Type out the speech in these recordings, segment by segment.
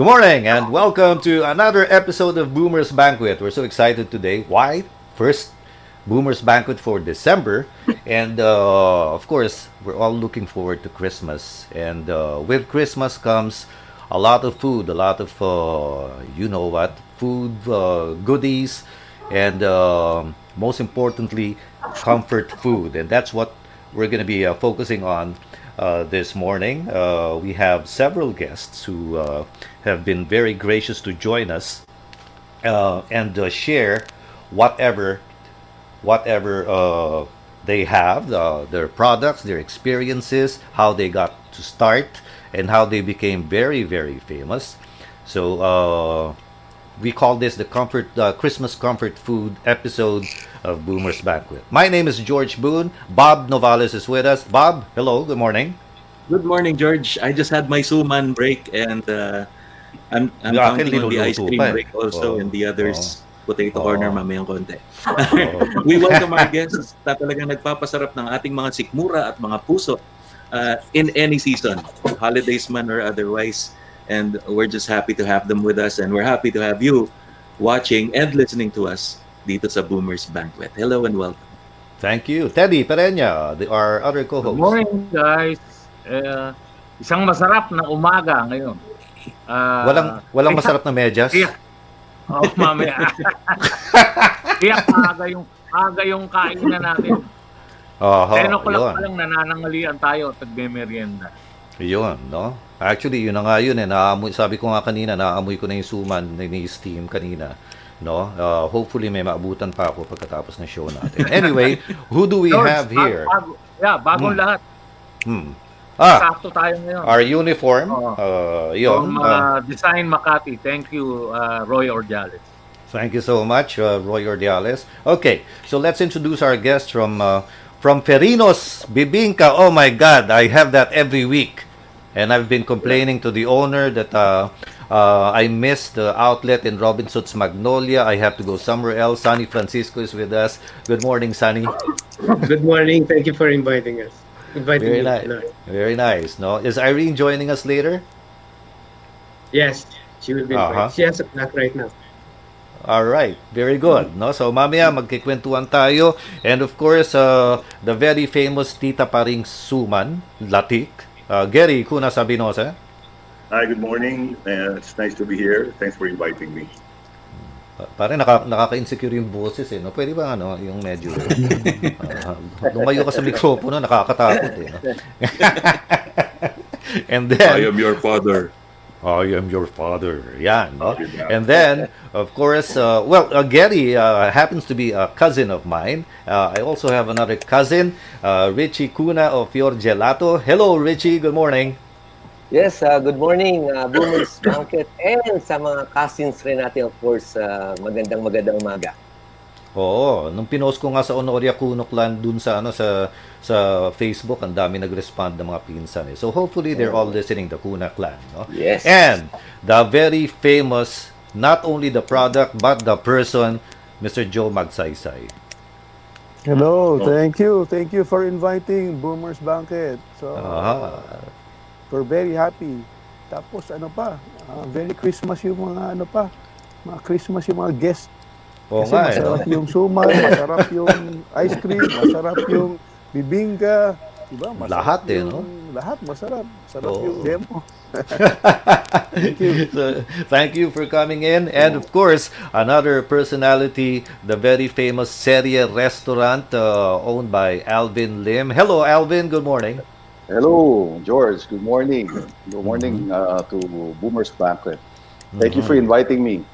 Good morning and welcome to another episode of Boomer's Banquet. We're so excited today. Why? First Boomer's Banquet for December. And uh, of course, we're all looking forward to Christmas. And uh, with Christmas comes a lot of food, a lot of, uh, you know what, food, uh, goodies, and um most importantly, comfort food. And that's what we're going to be uh, focusing on uh, this morning. Uh, we have several guests who uh, have been very gracious to join us uh, and uh, share whatever whatever they have, their products, their experiences, how they got to start, and how they became very, very famous. So we call this the comfort Christmas comfort food episode of Boomer's Banquet. My name is George Boone. Bob Novales is with us. Bob, hello. Good morning. Good morning, George. I just had my suman break and uh, I'm, I'm Yeah, counting on the ice cream pa eh. break also Oo. and the others potato Oo. corner mamayang konti. Oo. We welcome our guests na talagang nagpapasarap ng ating mga sikmura at mga puso uh, in any season, holidays man or otherwise. And we're just happy to have them with us and we're happy to have you watching and listening to us dito sa Boomers Banquet. Hello and welcome. Thank you. Teddy Perenya, the, our other co-host. Good morning, guys. Eh, isang masarap na umaga ngayon. Ah, Walang walang kaya- masarap na medyas. Kaya, oh, mamaya. Kaya maaga yung aga yung kainan natin. Oho, 10 o'clock pa lang nananangalian tayo at nagme-merienda. Yun, no? Actually, yun na nga yun eh. Naamoy, sabi ko nga kanina, naamoy ko na yung suman na ni-steam kanina. No? Uh, hopefully may maabutan pa ako pagkatapos ng show natin. Anyway, who do we George, have here? bago- yeah, bagong Hmm. lahat. Hmm. Ah, Sakto tayo ngayon. our uniform. Oo. Uh, yun. From uh, uh, Design Makati. Thank you, uh, Roy Ordiales. Thank you so much, uh, Roy Ordiales. Okay, so let's introduce our guest from uh, from Perinos Bibingka. Oh my God, I have that every week, and I've been complaining to the owner that uh, uh, I missed the outlet in Robinson's Magnolia. I have to go somewhere else. Sunny Francisco is with us. Good morning, Sunny. Good morning. Thank you for inviting us. Inviting Very nice. No. Very nice. No, is Irene joining us later? Yes, she will be Uh-huh. She has a class right now. All right, very good. No, so mamaya magkikwentuhan tayo and of course uh, the very famous Tita Paring Suman Latik. Uh, Gary Kuna Sabinosa. Hi, good morning. Uh, it's nice to be here. Thanks for inviting me. Pare naka, nakaka-insecure yung boses eh. No? Pwede ba ano, yung medyo uh, lumayo ka sa mikropono, nakakatakot eh. No? and then I am your father. I am your father. Yan, no? And then, of course, uh, well, uh, Gary uh, happens to be a cousin of mine. Uh, I also have another cousin, uh, Richie Kuna of Fior Gelato. Hello, Richie. Good morning. Yes, uh, good morning, uh, Boomers Banquet, and sa mga cousins rin natin, of course, uh, magandang magandang umaga. Oo, nung pinost ko nga sa Honoria Kuno clan dun sa ano sa sa Facebook, ang dami nag-respond ng mga pinsan eh. So hopefully they're all listening the Kuna clan, no? Yes. And the very famous not only the product but the person, Mr. Joe Magsaysay. Hello, thank you. Thank you for inviting Boomers Banquet. So, Aha. We're very happy. Tapos ano pa, ah, very Christmas yung mga ano pa, mga Christmas yung mga guests. Oo Kasi nga, eh, masarap yung suman, masarap yung ice cream, masarap yung bibingka. Diba? Masarap Lahat eh, no? Lahat masarap. Masarap Oo. yung demo. so, thank you for coming in. And of course, another personality, the very famous Serie Restaurant uh, owned by Alvin Lim. Hello, Alvin. Good morning. Hello, George. Good morning. Good morning Mm-hmm. uh, to Boomers Banquet. Thank you for inviting me.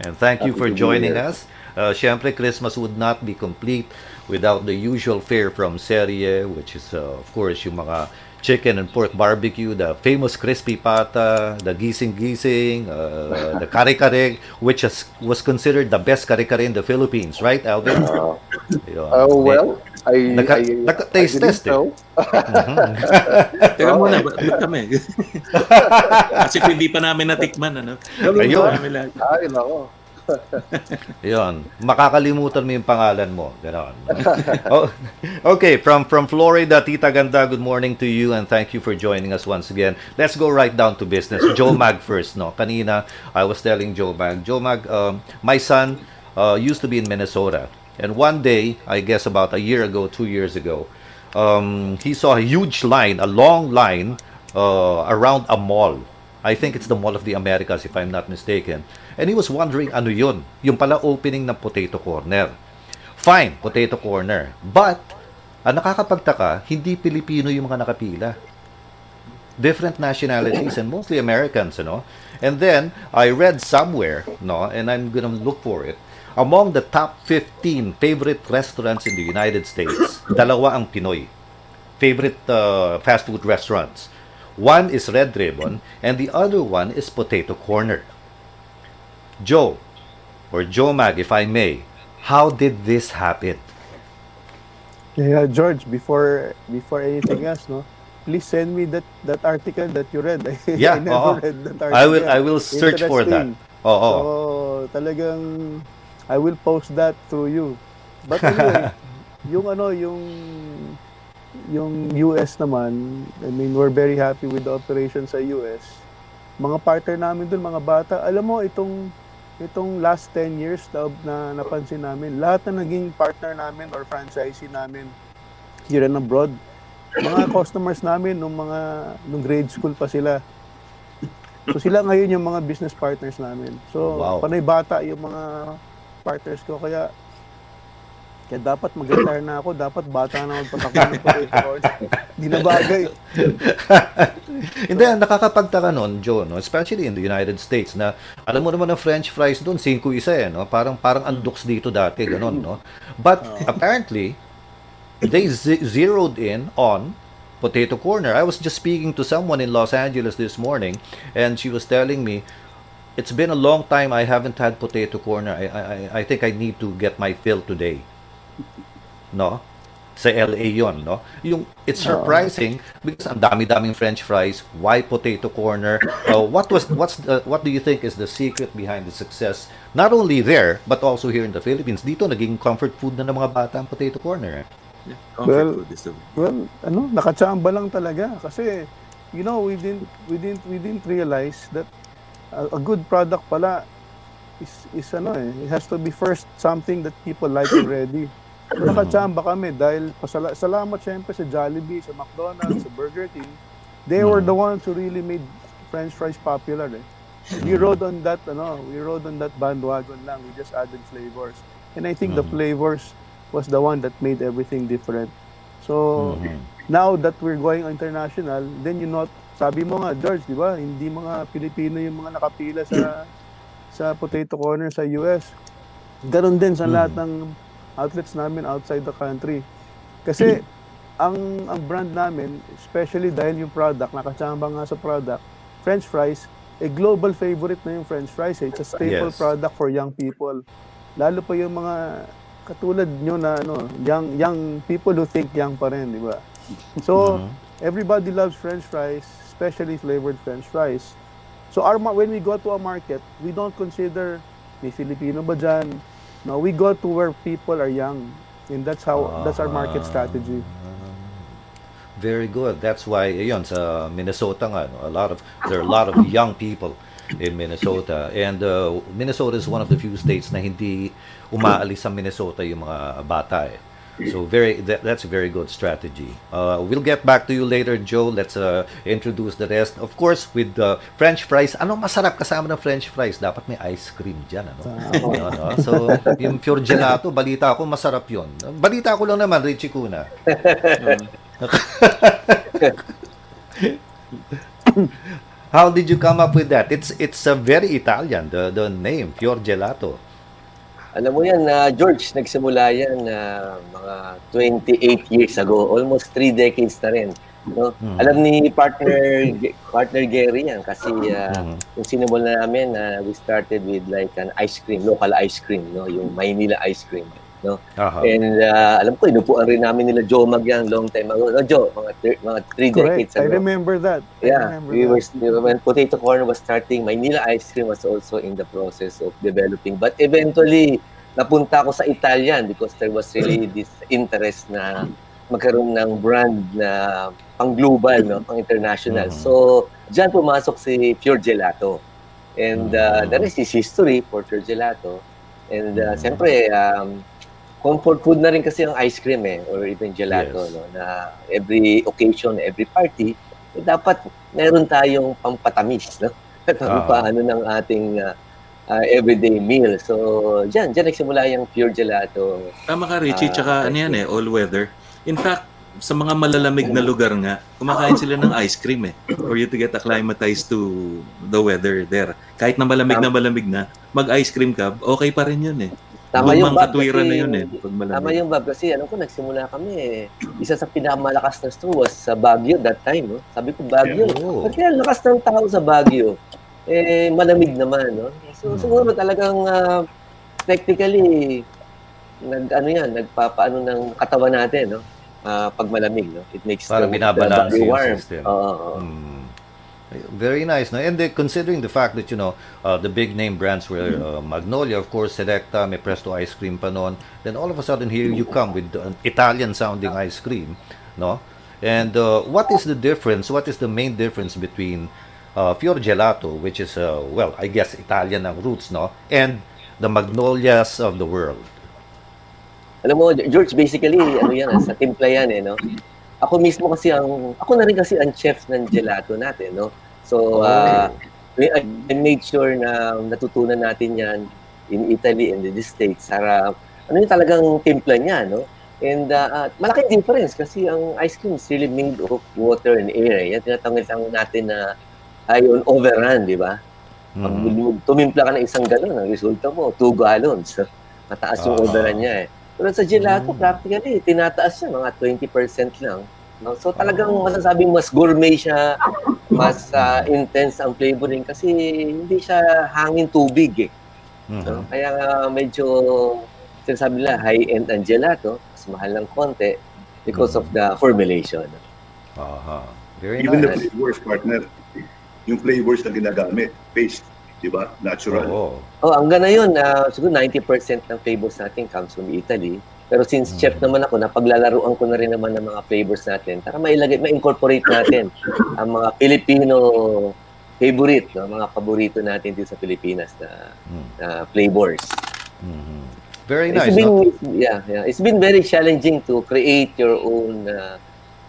And thank you Happy for to be joining us. Uh, Siyempre, Christmas would not be complete without the usual fare from Serie, which is, uh, of course, yung mga chicken and pork barbecue, the famous crispy pata, the gising-gising, uh, the kare-kare, which is, was considered the best kare-kare in the Philippines, right, Alvin? Uh, Yun. oh, well, I, Naka- I, naka-taste I didn't test eh. know. Mhm. Teka muna, ba't kami? Kasi hindi pa namin natikman, ano? Ayun. Ay, nako. Yun. Makakalimutan mo yung pangalan mo. Ganon. oh, okay, from from Florida, Tita Ganda, good morning to you and thank you for joining us once again. Let's go right down to business. Joe Mag first, no? Kanina, I was telling Joe Mag, Joe Mag, um, my son uh, used to be in Minnesota. And one day, I guess about a year ago, two years ago, um, he saw a huge line, a long line uh, around a mall. I think it's the Mall of the Americas, if I'm not mistaken. And he was wondering, ano yun? Yung pala opening ng Potato Corner. Fine, Potato Corner. But, ang nakakapagtaka, hindi Pilipino yung mga nakapila. Different nationalities and mostly Americans, you know. And then, I read somewhere, no, and I'm gonna look for it. Among the top 15 favorite restaurants in the United States, dalawa ang Pinoy. Favorite uh, fast food restaurants. One is Red Ribbon, and the other one is Potato Corner. Joe, or Joe Mag, if I may, how did this happen? Yeah, George, before before anything else, no, please send me that that article that you read. Yeah, I never oo. read that article. I will I will search for that. Oo. So, talagang I will post that through you. But anyway, yung ano, yung yung US naman, I mean, we're very happy with the operation sa US. Mga partner namin dun, mga bata, alam mo, itong itong last 10 years na, na napansin namin, lahat na naging partner namin or franchisee namin here and abroad, mga customers namin nung mga nung grade school pa sila. So sila ngayon yung mga business partners namin. So Wow. panay bata yung mga partners ko kaya kaya dapat mag-retire na ako, dapat bata na magpatakbo ng potato corner. Di na bagay. Hindi, ang nakakapagtaka nun, Joe, no? especially in the United States, na alam mo naman ang french fries doon, 5 isa eh, no? parang, parang andoks dito dati, ganun, no? But apparently, they ze- zeroed in on Potato Corner. I was just speaking to someone in Los Angeles this morning, and she was telling me, it's been a long time I haven't had Potato Corner. I, I- I think I need to get my fill today. No? Sa LA yon, no? Yung it's surprising because ang dami-daming french fries, why potato corner? Uh, what was what's the, what do you think is the secret behind the success not only there but also here in the Philippines? Dito naging comfort food na ng mga bata ang potato corner. eh. Comfort Well, food is the Well, ano, nakachamba lang talaga kasi you know, we didn't we didn't we didn't realize that a, a good product pala is is ano eh, it has to be first something that people like already. Nakachamba kami dahil pasala, salamat syempre sa Jollibee, sa McDonald's, sa Burger King. They were the ones who really made french fries popular eh. We rode on that ano, we rode on that bandwagon lang. We just added flavors. And I think the flavors was the one that made everything different. So, now that we're going international, then you know, sabi mo nga, George, di ba, hindi mga Pilipino yung mga nakapila sa sa potato corner sa US. Ganon din sa lahat ng outlets namin outside the country. Kasi, ang ang brand namin, especially dahil yung product, nakachamba nga sa product, French fries, a global favorite na yung French fries. Eh. It's a staple Yes. product for young people. Lalo pa yung mga katulad nyo na ano, young young people who think young pa rin, di ba? So, everybody loves french fries, especially flavored french fries. So, our when we go to a market, we don't consider may Filipino ba dyan? No, we go to where people are young. And that's how, that's our market strategy. Very good. That's why ayun sa Minnesota nga no, a lot of there are a lot of young people in Minnesota and uh, Minnesota is one of the few states na hindi umaalis sa Minnesota yung mga bata eh. So very that, that's a very good strategy. Uh, we'll get back to you later, Joe. Let's uh, introduce the rest. Of course, with the French fries. Ano masarap kasama ng French fries? Dapat may ice cream diyan, ano? Ano, no? So, yung pure gelato, balita ko masarap 'yon. Balita ko lang naman, Richie Kuna. How did you come up with that? It's it's a very Italian the the name Fior Gelato. Alam mo yan, na George, nagsimula yan na mga 28 years ago, almost 3 decades na rin. No? Alam ni partner partner Gary yan kasi uh, yung sinimula namin, uh, we started with like an ice cream, local ice cream, no? yung Maynila ice cream. Aha. And uh, alam ko, inupuan rin namin nila Joe Mag yan long time ago. No, Joe, mga, thir- mga three decades Correct. I ago. remember that. I Yeah, remember we that. were when Potato Corn was starting, Manila Ice Cream was also in the process of developing. But eventually, napunta ako sa Italian because there was really this interest na magkaroon ng brand na pang-global, no? pang-international. Mhm. So, diyan pumasok si Pure Gelato. And uh, Mhm. the rest is history for Pure Gelato. And uh, Mhm. siyempre, um, comfort food na rin kasi ang ice cream eh, or even gelato, Yes. no? na every occasion, every party, eh, dapat meron tayong pampatamis, no? At Ah. paano ng ating uh, uh, everyday meal. So, dyan, dyan nagsimula yung pure gelato. Tama ka, Richie. Ah, Tsaka ano yan eh, all weather. In fact, sa mga malalamig na lugar nga, kumakain sila ng ice cream eh. For you to get acclimatized to the weather there. Kahit na malamig na malamig na, mag-ice cream ka, okay pa rin yun eh. Tama Lumang yung Bob, katwiran kasi- na yun eh. Pag. Tama yung Bob, kasi alam ko, nagsimula kami eh. Isa sa pinakamalakas na store was sa Baguio that time. No? Sabi ko, Baguio. Oh. Ba't kaya ang lakas ng tao sa Baguio? Eh, malamig naman, no? So, Hmm. siguro talagang ah, technically, nag, ano yan, nagpapaano ng katawan natin, no? Ah, pag malamig, no? It makes Parang the, binabalanse the body yung warm. system. Oo, oo. Mm. Very nice, no? And then, considering the fact that you know uh, the big name brands were uh, Magnolia, of course, Selecta, may Presto ice cream pa noon. Then all of a sudden here you come with an Italian-sounding ice cream, no? And uh, what is the difference? What is the main difference between uh, Fior Gelato, which is uh, well, I guess Italian ang roots, no, and the Magnolias of the world? Alam mo, George, basically, ano yan, sa timpla yan eh, no? Ako mismo kasi ang, ako na rin kasi ang chef ng gelato natin, no? So, uh, I, I made sure na natutunan natin yan in Italy and in the States para ano yung talagang timpla niya, no? And uh, uh, malaking difference kasi ang ice cream is really made of water and air. eh. Yan tinatawag natin na ay on overrun, di ba? Pag Mhm. tumimpla ka ng isang galon, ang resulta mo, 2 gallons. Mataas yung Ah. overrun niya eh. Pero sa gelato, Mm. practically, tinataas siya, mga 20% lang. No? So talagang masasabing mas gourmet siya, mas ah, intense ang flavoring kasi hindi siya hangin tubig eh. Mhm. No? Kaya nga medyo sinasabi nila high-end ang gelato, mas mahal ng konti because of the formulation. Aha. Very Even the nice. flavors, partner, yung flavors na ginagamit, based, di ba? Natural. Oo. Oh, hanggang ngayon, uh, siguro 90% ng flavors natin comes from Italy. Pero since Mm. chef naman ako, napaglalaruan ko na rin naman ng mga flavors natin para mailagay, ma-incorporate natin ang mga Filipino favorite, no? mga paborito natin dito sa Pilipinas na, Mm. na flavors. Mhm. Very It's nice. been, no? yeah, yeah, it's been very challenging to create your own uh,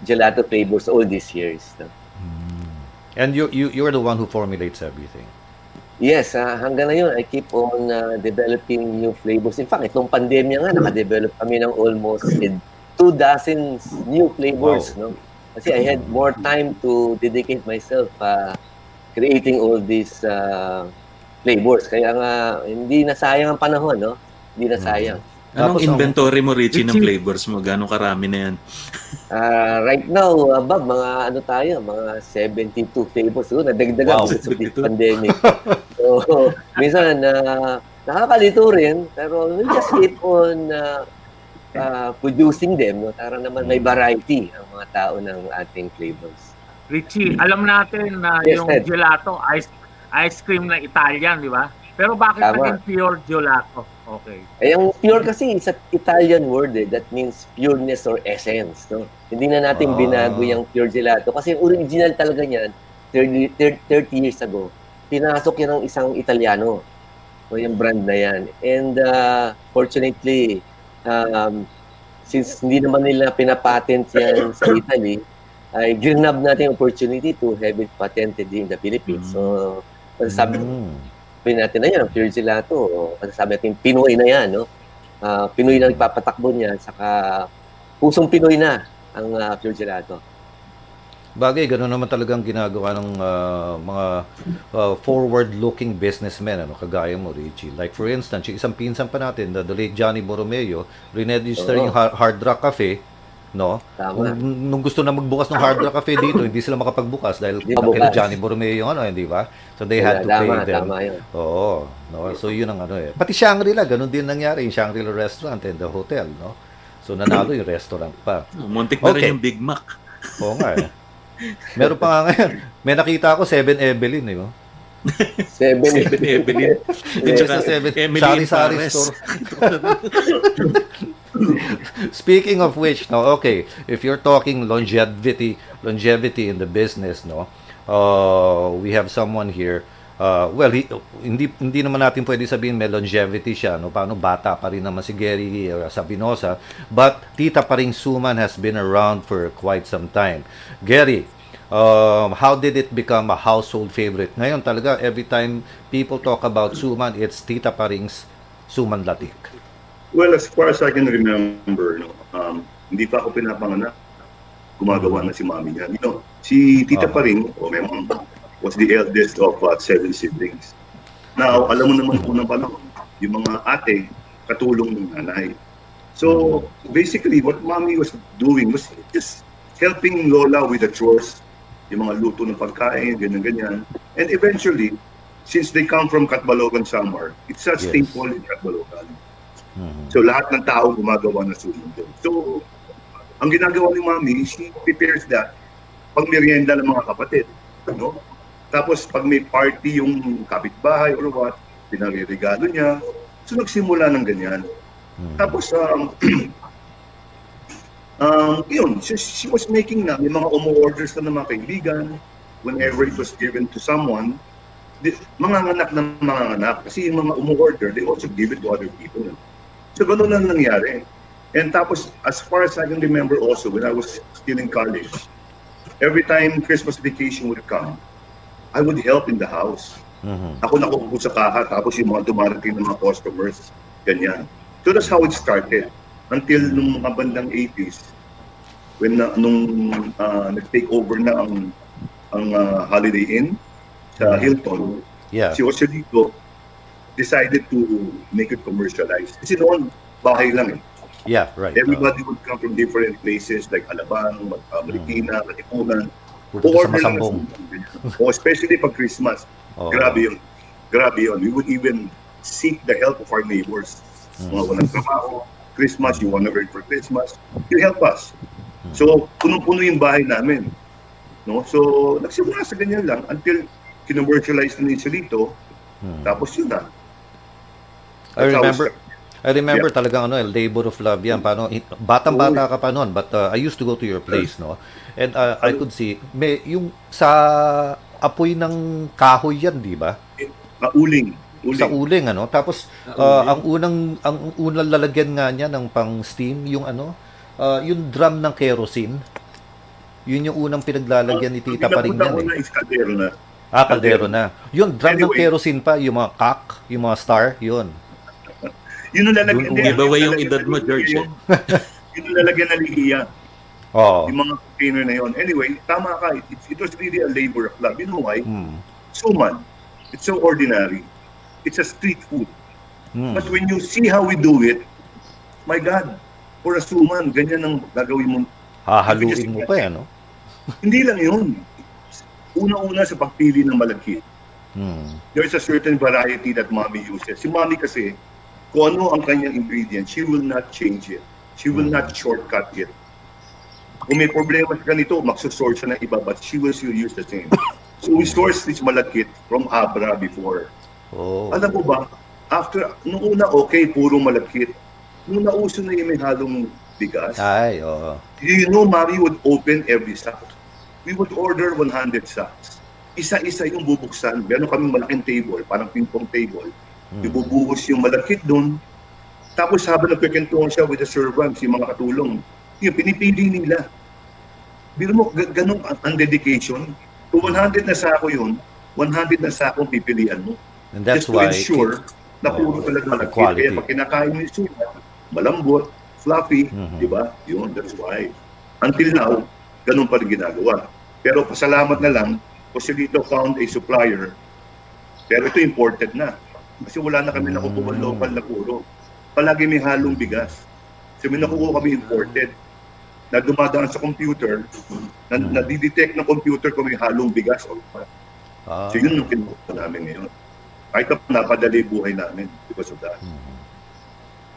gelato flavors all these years. No? Mm. And you you you're the one who formulates everything. Yes, ah, hanggang ngayon, I keep on ah, developing new flavors. In fact, itong pandemya nga, nakadevelop kami ng almost two dozen new flavors. No? Kasi I had more time to dedicate myself uh, creating all these ah, flavors. Kaya nga, hindi nasayang ang panahon, no? Hindi nasayang. Anong Tapos inventory mo, Richie, ng flavors mo? Gano'ng karami na yan? Ah, right now, uh, Bob, mga ano tayo, mga 72 flavors. Siguro, nadagdagan Wow. sa 72. pandemic. so, minsan, uh, nakakalito rin, pero we'll just keep on uh, uh, producing them, no? para naman may variety ang mga tao ng ating flavors. Richie, alam natin na Yes, yung Ed. gelato, ice ice cream na Italian, di ba? Pero bakit Tama. naging pure gelato? Okay. Eh, yung pure kasi is an Italian word eh, that means pureness or essence. No? Hindi na natin Ah. binago yung pure gelato kasi original talaga niyan, 30, 30 years ago, pinasok yan ng isang Italiano. O yung brand na yan. And uh, fortunately, um, since hindi naman nila pinapatent yan sa Italy, ay ginab natin yung opportunity to have it patented in the Philippines. So, masasabi, Mm. Sabi natin na yan, pure gelato. Masasabi natin, Pinoy na yan, no? Ah, Pinoy na nagpapatakbo niyan, saka pusong Pinoy na ang ah, pure gelato. Bagay, gano'n naman talagang ginagawa ng ah, mga ah, forward-looking businessmen, ano, kagaya mo, Richie. Like for instance, yung isang pinsan pa natin, the, the late Johnny Borromeo, rinegister Oo. yung Har- Hard Rock Cafe, no? Tama. Nung, nung gusto na magbukas ng Hard Rock Cafe dito, hindi sila makapagbukas dahil mabukas. Johnny Borromeo yung ano, hindi ba? So they had to tama, pay them. tama yun. Oo, no. So yun ang ano eh. Pati Shangri-La, ganun din nangyari yung Shangri-La restaurant and the hotel, no? So nanalo yung restaurant pa. Muntik na Okay. rin yung Big Mac. Oo nga eh. Meron pa nga ngayon. May nakita ako, Seven Evelyn, eh. Seven. Seven Evelyn. Tsaka sa Seven. Emily Sari-sari Pares. store. Speaking of which, no, okay, if you're talking longevity, longevity in the business, no, uh, we have someone here. Uh, well, he, hindi hindi naman natin pwede sabihin may longevity siya, no? Paano bata pa rin naman si Gary uh, Sabinosa, but Tita Paring Suman has been around for quite some time. Gary, um, how did it become a household favorite? Ngayon talaga, every time people talk about Suman, it's Tita Paring's Suman Latik. Well, as far as I can remember, no, um, hindi pa ako pinapanganak. Gumagawa na si mami niya. You know, si Tita Oh. pa rin, o my mom, was the eldest of uh, seven siblings. Now, alam mo naman unang panahon, yung mga ate, katulong ng nanay. So, basically, what mommy was doing was just helping Lola with the chores, yung mga luto ng pagkain, ganyan-ganyan. And eventually, since they come from Katbalogan Samar, it's a Yes. staple in Katbalogan. Mhm. So lahat ng tao gumagawa ng sunog doon. So, ang ginagawa ni Mami, she prepares that pang merienda ng mga kapatid. No? Tapos pag may party yung kapitbahay or what, pinaririgalo niya. So nagsimula ng ganyan. Mhm. Tapos, um, um, yun, she, she was making na, may mga umu-orders na ng mga kaibigan, whenever it was given to someone, di, mga anak ng mga anak, kasi yung mga umu-order, they also give it to other people. So, ganun lang nangyari. And tapos, as far as I can remember also, when I was still in college, every time Christmas vacation would come, I would help in the house. Mhm. Ako nakupo sa kaha, tapos yung mga dumarating ng mga customers, ganyan. So that's how it started. Until nung mga bandang 80s, when na, nung uh, nag-take over na ang ang uh, Holiday Inn sa Hilton, Yeah. si Joselito decided to make it commercialized. Kasi noon, bahay lang eh. Yeah, right. Everybody would come from different places like Alabang, uh, Marikina, Katipunan. Uh, pupunta sa Masambong. ng- O especially pag Christmas. Oo. Grabe yun. Grabe yun. We would even seek the help of our neighbors. Mm. Mga walang trabaho, Christmas, you want to earn for Christmas, you help us. So, punong-puno yung bahay namin. No? So, nagsimula sa ganyan lang until kinommercialize na ni Cholito, Hmm. tapos yun na. I remember I remember talagang ano, eh, labor of love yan. Paano, batang-bata ka pa noon, but uh, I used to go to your place, no? And uh, I could see, may, yung sa apoy ng kahoy yan, di ba? started. Uling. Uling. Sa uling, ano? Tapos, uh, ang unang, ang unang lalagyan nga niya ng pang steam, yung ano, uh, yung drum ng kerosene. Yun yung unang pinaglalagyan ni Tita pa rin yan, eh. na is kaldero na. Ah, kaldero na. Yun, drum ng Anyway. kerosene pa, yung mga cock, yung mga star, yun. Yun ang lalagyan. Yung- hindi, giveaway yung edad na mo, George, yun. Yun ang lalagyan na lihiya. Oo. Yung mga container na yun. Anyway, tama ka. It, it was really a labor of love. You know why? Hmm. Suman. It's so ordinary. It's a street food. Hmm. But when you see how we do it, my God, for a suman, ganyan ang gagawin mo. Hahaluin mo pa yan, no? Hindi lang yun. Una-una sa pagpili ng malagkit. Hmm. There's a certain variety that mommy uses. Si mommy kasi, kung ano ang kanyang ingredient, she will not change it. She will not shortcut it. Kung may problema sa ganito, magsusource siya ng iba, but she will still use the same. So we source this malagkit from Abra before. Oh. Alam mo ba, after, nung una okay, puro malagkit. Nung nauso na yung may halong bigas, Ay, oo. you know, mommy would open every sack. We would order 100 sacks. Isa-isa yung bubuksan. Meron kaming malaking table, parang ping-pong table. Hmm. Ibubuhos yung malakit doon. Tapos habang nagkikentuhan siya with the servants, yung mga katulong, yung pinipili nila. Biro mo, ga- ganun ang, ang dedication. Kung 100 na sako yun, 100 na sako pipilian mo. And that's Just to why ensure na puro Oh, talaga malakit. quality. Kaya pag kinakain mo yung suya, malambot, fluffy, Mhm. di ba? Yun, that's why. Until now, ganun pa rin ginagawa. Pero pasalamat na lang, kasi dito found a supplier. Pero ito imported na. Kasi wala na kami nakukuha Mm. local na puro. Palagi may halong bigas. So may nakukuha kami imported. na dumadaan sa computer, na, Hmm. nadidetect ng computer kung may halong bigas o Ah. So yun yung kinuha namin ngayon. Kahit na napadali buhay namin because of that.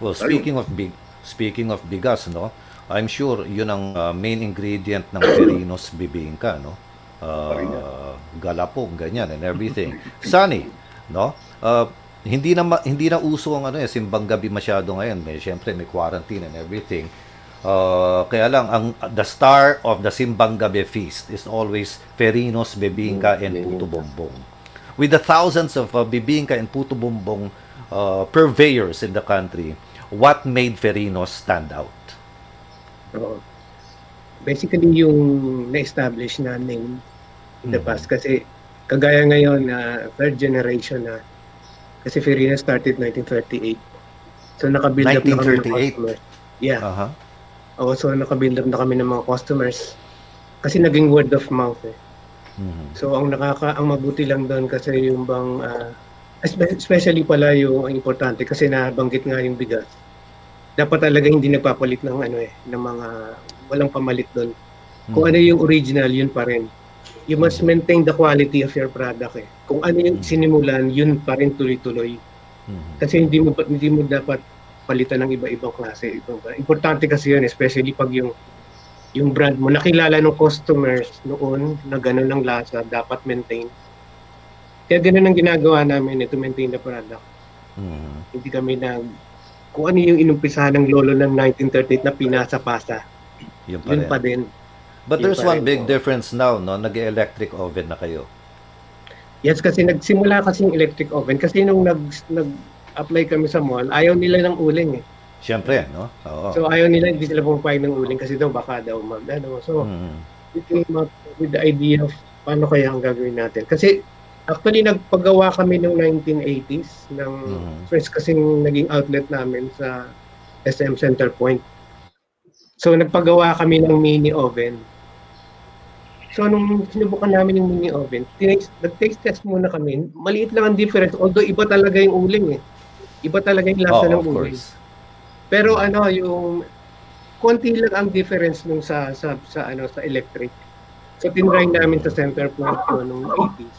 Well, speaking of big speaking of bigas, no? I'm sure 'yun ang uh, main ingredient ng Perinos bibingka, no? Uh, galapong ganyan and everything. Sunny, no? Uh, hindi na hindi na uso ang ano eh simbang gabi masyado ngayon. May syempre may quarantine and everything. Uh, kaya lang ang the star of the simbang gabi feast is always Perinos bibingka and puto bombong. With the thousands of uh, bibingka and puto bombong uh, purveyors in the country, what made Ferinos stand out? Oo. Basically, yung na-establish na name in the Mhm. past. Kasi kagaya ngayon na third generation na kasi Ferina started 1938. So nakabuild up na kami ng 1938? customers. Yeah. Uh-huh. Oo, so nakabuild up na kami ng mga customers. Kasi naging word of mouth eh. Mhm. So ang nakaka ang mabuti lang doon kasi yung bang espe- especially pala yung ang importante kasi nabanggit nga yung bigas. Dapat talaga hindi nagpapalit ng ano eh ng mga walang pamalit doon. Kung ano yung original yun pa rin. You must maintain the quality of your product eh. Kung ano yung Mm. sinimulan, yun pa rin tuloy-tuloy. Mhm. Kasi hindi mo hindi mo dapat palitan ng iba-ibang klase. Ibang- Importante kasi yun, especially pag yung yung brand mo nakilala ng customers noon na gano'n ang lasa, dapat maintain. Kaya gano'n ang ginagawa namin eh, to maintain the product. Mhm. Hindi kami nag kung ano yung inumpisahan ng lolo ng 1938 na pinasa-pasa, Yun pa yun rin. pa din. But Yun there's one big oo. difference now, no? Nag-electric oven na kayo. Yes, kasi nagsimula kasi yung electric oven. Kasi nung nag, nag-apply kami sa mall, ayaw nila ng uling eh. Siyempre, no? Oo. So ayaw nila, hindi sila pumapayag ng uling kasi daw baka daw mag, ano. So Mhm. we came up with the idea of paano kaya ang gagawin natin. Kasi actually nagpagawa kami noong 1980s ng Mhm. first kasing naging outlet namin sa SM Center Point. So nagpagawa kami ng mini oven. So nung sinubukan namin yung mini oven, nag-taste test muna kami. Maliit lang ang difference. Although iba talaga yung uling eh. Iba talaga yung lasa Oo, ng uling. course. Pero ano yung konti lang ang difference nung sa sa sa ano sa electric. So tinry namin sa center point ko nung 80s.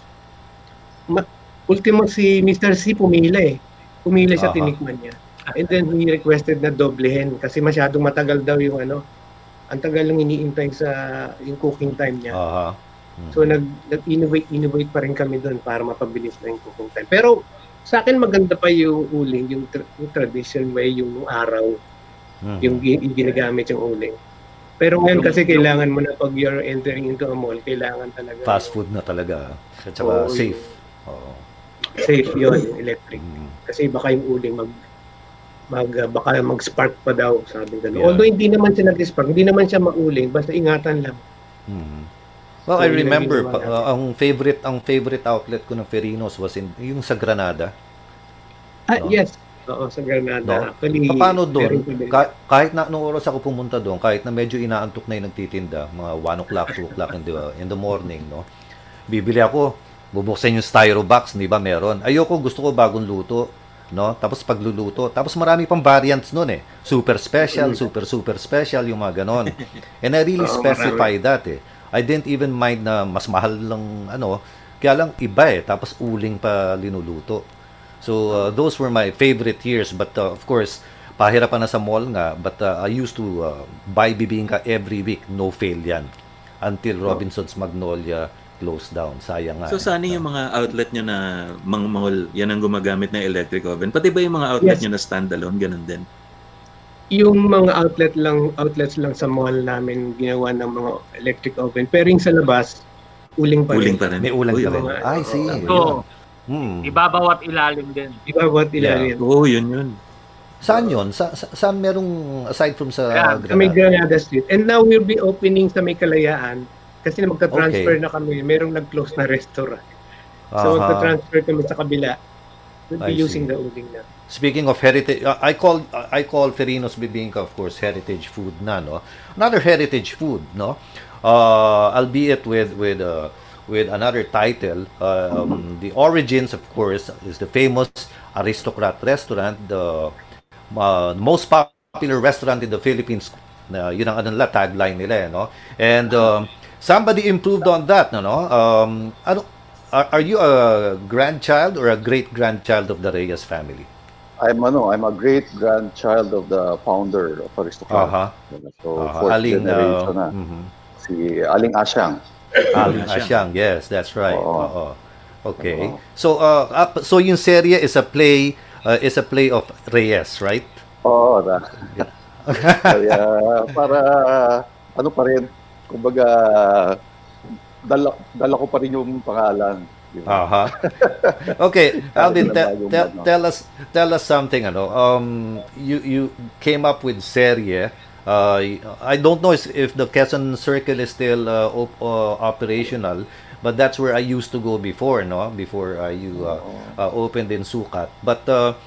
Ma- ultimo si Mr. C pumila eh. Pumila siya Aha. tinikman niya. And then he requested na doblehin kasi masyadong matagal daw yung ano. Ang tagal lang iniintay sa yung cooking time niya. Mhm. So nag nag-innovate innovate pa rin kami doon para mapabilis na yung cooking time. Pero sa akin maganda pa yung uling, yung, tra- yung traditional way, yung araw Mhm. yung, gi- yung ginagamit yung uling. Pero ngayon kasi kailangan mo na pag you're entering into a mall, kailangan talaga fast food na talaga. At saka Oo, safe. Oo. safe yun, electric. Mhm. Kasi baka yung uling mag mag uh, baka mag-spark pa daw, sabi gano'n. Yeah. Although hindi naman siya nag-spark, hindi naman siya mauling, basta ingatan lang. Mhm. Well, So, I remember pa, uh, ang favorite ang favorite outlet ko ng Ferinos was in yung sa Granada. Ah, No? yes. Oo, sa Granada. No? Actually, Paano doon? Ka- kahit na nung oras ako pumunta doon, kahit na medyo inaantok na yung nagtitinda, mga 1 o'clock, 2 o'clock in the, in the morning, no? Bibili ako, bubuksan yung styro box, di ba meron? Ayoko, gusto ko bagong luto, no? Tapos pagluluto, tapos marami pang variants noon eh. Super special, super super special yung mga ganon. And I really specify that eh. I didn't even mind na mas mahal lang ano, kaya lang iba eh, tapos uling pa linuluto. So uh, those were my favorite years but uh, of course pahirapan na sa mall nga but uh, I used to uh, buy bibingka every week no fail yan until Robinson's Magnolia closed down sayang nga So eh. sana yung mga outlet nyo na mga mall, yan ang gumagamit ng electric oven. Pati ba yung mga outlet Yes. nyo na standalone, ganun din? Yung mga outlet lang, outlets lang sa mall namin ginawa ng mga electric oven. Pero yung sa labas, uling pa Uling rin. pa rin. may ulang ka rin. I see So, Hmm. ibabaw at ilalim din. Iba what ilalim. Oo, yun yun. Saan yun? Sa, sa, saan merong aside from sa Ayan, Sa may Granada? Granada Street. And now we'll be opening sa may Kalayaan kasi magta-transfer Okay. na kami. Merong nag-close na restaurant. So Aha. magta-transfer kami sa kabila. We'll be I using see. the uling na. Speaking of heritage, uh, I call I call Ferinos Bibingka of course heritage food na no. Another heritage food, no. Uh, albeit with with uh, with another title, um, the origins of course is the famous Aristocrat restaurant, the uh, most popular restaurant in the Philippines Na yun ang ano nila, tagline nila, eh, no? And um, somebody improved on that, no? no? Um, ano, are, are you a grandchild or a great-grandchild of the Reyes family? I'm ano, I'm a great grandchild of the founder of Aristocrat. Aha. So Aha, fourth Aling, generation uh, na. mhm. Si Aling Asyang. Aling Asyang. Yes, that's right. Oo. Okay. Oo. So uh, up- so yung serye is a play uh, is a play of Reyes, right? Oo, na. Kaya para ano pa rin, kumbaga dala, dala ko pa rin yung pangalan. Aha. Okay, Alvin, te- te- ano. tell us tell us something ano. Um you you came up with serye. Uh, I don't know if if the Quezon Circle is still uh, op- uh, operational, but that's where I used to go before, no? Before uh, you uh, uh, opened in Sukat. But uh,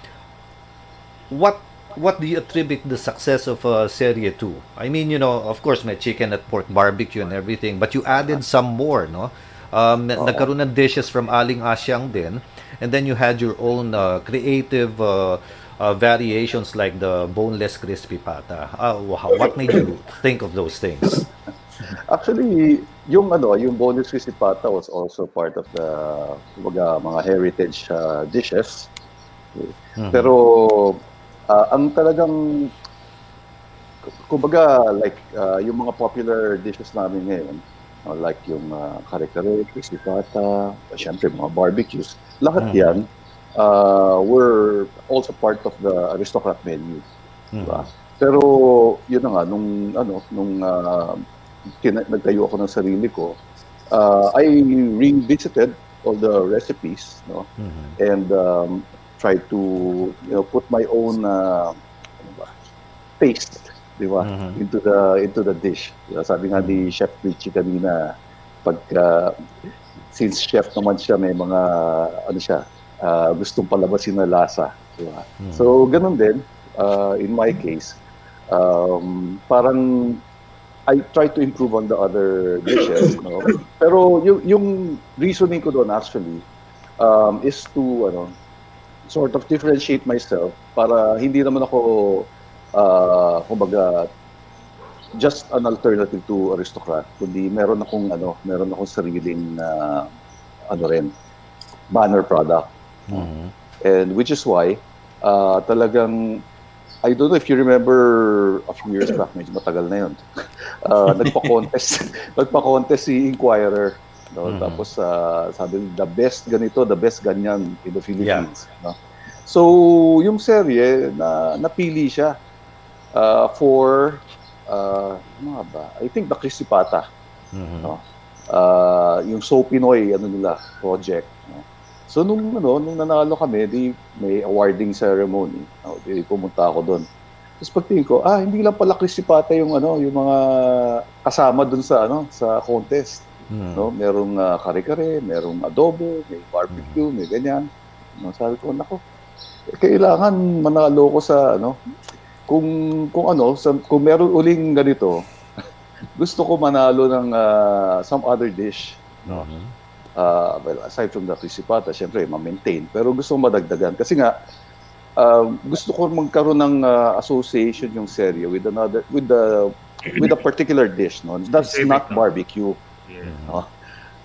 what what do you attribute the success of uh, Serie 2? I mean, you know, of course, may chicken at pork barbecue and everything, but you added some more, no? Um, Oo. nagkaroon ng dishes from Aling Asyang din, and then you had your own uh, creative uh, uh, variations like the boneless crispy pata. Uh, wha- what made you think of those things? Actually, yung ano, yung bonus crispy pata was also part of the kumbaga, mga heritage uh, dishes. Mhm. Pero ah, ang talagang kumbaga like ah, yung mga popular dishes namin ngayon ah, like yung uh, kare-kare, crispy pata, syempre mga barbecues, lahat Mhm. yan uh, were also part of the aristocrat menu. Diba? Pero yun na nga nung ano nung uh, tina- nagtayo ako ng sarili ko, uh, I revisited all the recipes, no? Mhm. and um, try to you know put my own uh, taste di ba Mhm. into the into the dish Diba? sabi nga ni chef Richie kanina pagka since chef naman siya may mga ano siya uh, gustong palabasin na lasa di ba Mhm. so ganun din uh, in my case um, parang I try to improve on the other dishes no pero yung yung reasoning ko doon actually um, is to ano sort of differentiate myself para hindi naman ako uh, kumbaga just an alternative to aristocrat kundi meron akong ano meron akong sariling uh, ano rin banner product Mhm. and which is why uh, talagang I don't know if you remember a few years back, medyo matagal na yun. Uh, nagpa-contest, nagpa-contest si Inquirer. No? Mhm. Tapos uh, sabi, the best ganito, the best ganyan in the Philippines. No? So, yung serye, na, napili siya uh, for, uh, ano ba? I think the Crispy Pata. Mhm. No? Uh, yung So Pinoy, ano nila, project. No? So nung ano, nung nanalo kami, di may awarding ceremony. No, di pumunta ako doon. Tapos pagtingin ko, ah, hindi lang pala crispy pata yung ano, yung mga kasama doon sa ano, sa contest, Mhm. no? Merong uh, kare-kare, merong adobo, may barbecue, may ganyan. No, sabi ko, nako, eh, kailangan manalo ko sa ano, kung kung ano, sa, kung meron uling ganito, gusto ko manalo ng ah, some other dish. No? Mhm. uh, well, aside from the Crisipata, syempre, ma-maintain. Pero gusto ko madagdagan. Kasi nga, um, gusto ko magkaroon ng uh, association yung serye with another, with the, with a particular dish. No? That's not no? barbecue. Yeah. No?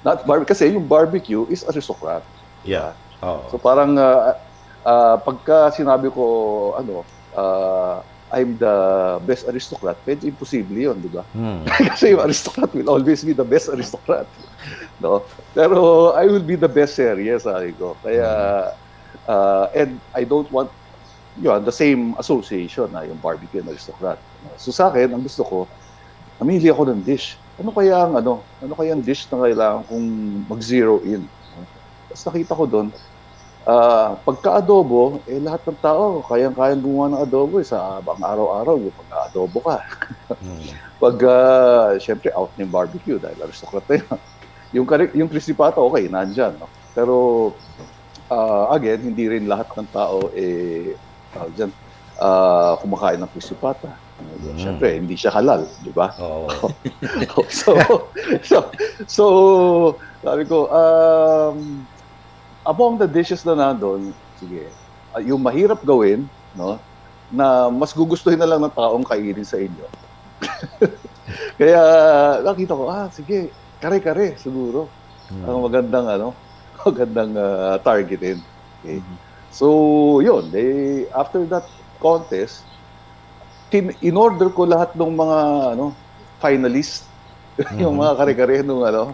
Not bar kasi yung barbecue is aristocrat. Yeah. Oh. So parang uh, uh, pagka sinabi ko ano uh, I'm the best aristocrat, medyo imposible 'yon, di ba? Mhm. Kasi yung aristocrat will always be the best aristocrat. No? Pero I will be the best serye, sabi ko. Kaya, uh, and I don't want yun, the same association na yung barbecue and aristocrat. So sa akin, ang gusto ko, namili ako ng dish. Ano kaya ang ano, ano kaya ang dish na kailangan kong mag-zero in? Tapos nakita ko doon, ah, pagka-adobo, eh lahat ng tao, kayang-kayang gumawa ng adobo eh, sa abang araw-araw, yung pag-adobo ka. Mhm. Pag, uh, syempre, out yung barbecue dahil aristocrat na yun. yung, yung crispy pata, okay, nandyan. No? Pero, uh, again, hindi rin lahat ng tao, eh, tawag dyan, uh, kumakain ng crispy pata. Uh, Mm. Syempre, hindi siya halal, di ba? Oh. so, so, so, sabi ko, um, among the dishes na nandun, sige, uh, yung mahirap gawin, no, na mas gugustuhin na lang ng taong kainin sa inyo. Kaya nakita ko, ah, sige, kare-kare siguro. Mm. Ang magandang ano, magandang ah, targetin. Okay. Mhm. So, yun, eh, after that contest, tin in order ko lahat ng mga ano, finalist, yung Mhm. mga kare-kare nung ano,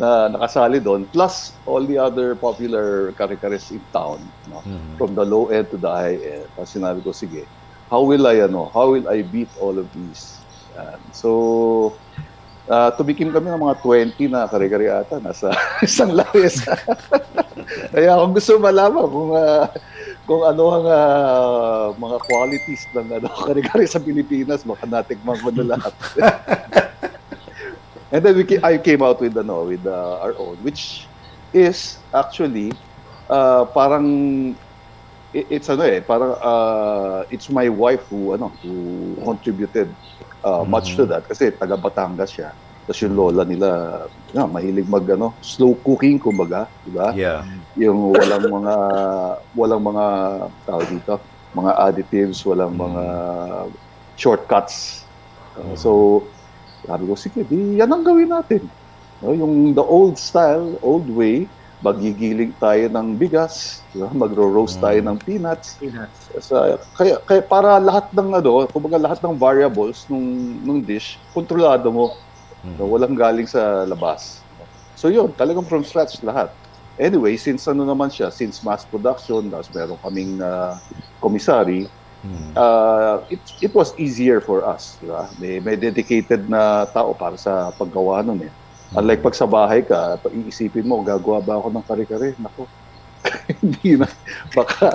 na nakasali doon, plus all the other popular kare-kares in town, no? Mhm. from the low end to the high end. Tapos sinabi ko, sige, how will I, ano, how will I beat all of these? Yan. So, uh, tumikim kami ng mga 20 na kare-kare ata, nasa isang lawis. Kaya kung gusto malaman kung ah, kung ano ang ah, mga qualities ng ano, kare-kare sa Pilipinas, baka natikman ko na lahat. And then we ca- I came out with ano, with uh, our own, which is actually uh, parang i- it's ano eh, parang uh, it's my wife who ano who contributed uh, much to Mhm. that kasi taga Batangas siya. Tapos yung lola nila, yeah, mahilig mag ano, slow cooking kumbaga, di ba? Yeah. Yung walang mga walang mga tawag dito, mga additives, walang Mm. mga shortcuts. Uh, Mm. So, sabi ko, sige, di yan ang gawin natin. No, yung the old style, old way, magigiling tayo ng bigas, di ba? magro-roast Mm. tayo ng peanuts. Peanuts. Sa, kaya, kaya para lahat ng ano, kumbaga lahat ng variables nung nung dish, kontrolado mo. No, walang galing sa labas. So yun, talagang from scratch lahat. Anyway, since ano naman siya, since mass production, tapos meron kaming uh, commissary, Mhm. uh, it, it was easier for us. Di ba? May, may dedicated na tao para sa paggawa nun eh. Unlike pag sa bahay ka, pag iisipin mo, gagawa ba ako ng kare-kare? Nako, hindi na. Baka,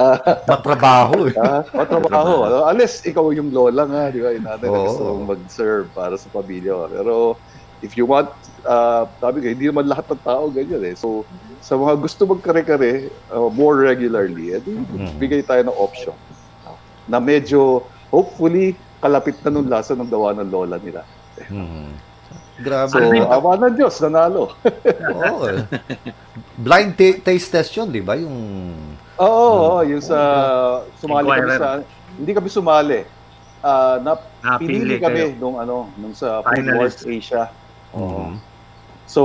Matrabaho eh. ah, matrabaho. Ano? Unless ikaw yung lola nga, di ba? Yung nanay na gusto mag-serve para sa pamilya. Pero if you want, uh, sabi ko, hindi naman lahat ng tao ganyan eh. So, sa mga gusto magkare-kare uh, more regularly, edi, Mhm. bigay tayo ng option na medyo, hopefully, kalapit na nung lasa ng gawa ng lola nila. Mhm. Grabe. So, awa ng Diyos, nanalo. Oo. eh. Blind ta- taste test yun, di ba? Yung... Oo, oo, yung sa, sumali kami Inquirer. sa, hindi kami sumali. Ah, na, Napili pinili kami kayo. nung ano, nung sa Food. Wars Asia. Oo. Mhm. So,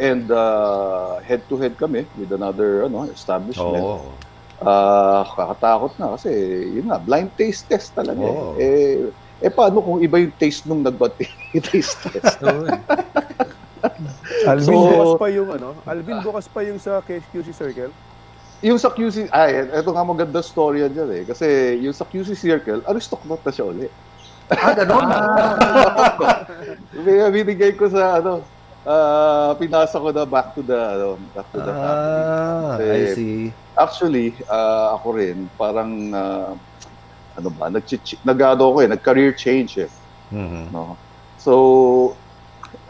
and uh, head to head kami with another ano establishment. Oo. Ah, kakatakot na kasi yun nga, blind taste test talaga. Oo. Eh, eh paano kung iba yung taste nung nagba-taste test? Eh. Alvin So- bukas pa yung ano, Alvin bukas pa yung sa QC Circle. yung sa QC, ay, ito nga maganda story yan dyan eh. Kasi yung sa QC Circle, aristocrat na siya uli. Ah, ganon. Kaya binigay ko sa ano, ah, pinasa ko na back to the, ano, back to the family. Ah, I Eh, see. Actually, ah, ako rin, parang, ah, ano ba, nag nag-ano ko eh, nag-career change eh. Mhm. No? So,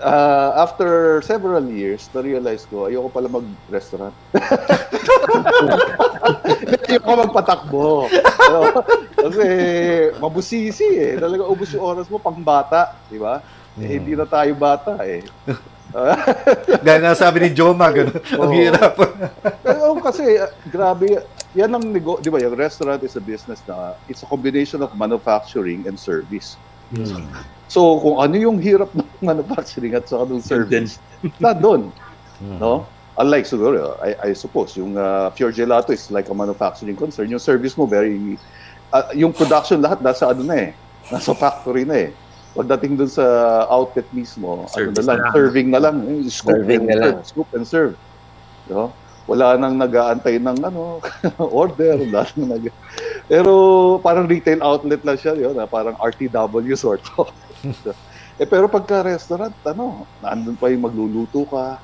ah, after several years, na-realize ko, ayoko pala mag-restaurant. ayoko magpatakbo. Ano? Kasi mabusisi eh. Talaga ubus yung oras mo pang bata, di ba? Eh, Mhm. hindi na tayo bata eh. Gaya nga sabi ni Joma, ganun. Ang hirap. Pero kasi, ah, grabe, yan ang nego, di ba, yung restaurant is a business na it's a combination of manufacturing and service. Mhm. So, kung ano yung hirap ng manufacturing at saka ng service, na doon, no? Unlike siguro, I, I suppose, yung uh, Pure Gelato is like a manufacturing concern. Yung service mo, very, ah, yung production lahat nasa ano na eh, nasa factory na eh. Pagdating doon sa outlet mismo, ano na lang, na lang. serving na lang, eh, scoop Serving and na lang. serve, scoop and serve. No? Wala nang nag-aantay ng ano, order, wala nang nag Pero parang retail outlet lang siya, yun, ah, parang RTW sort of. eh pero pagka restaurant, ano, nandun pa yung magluluto ka,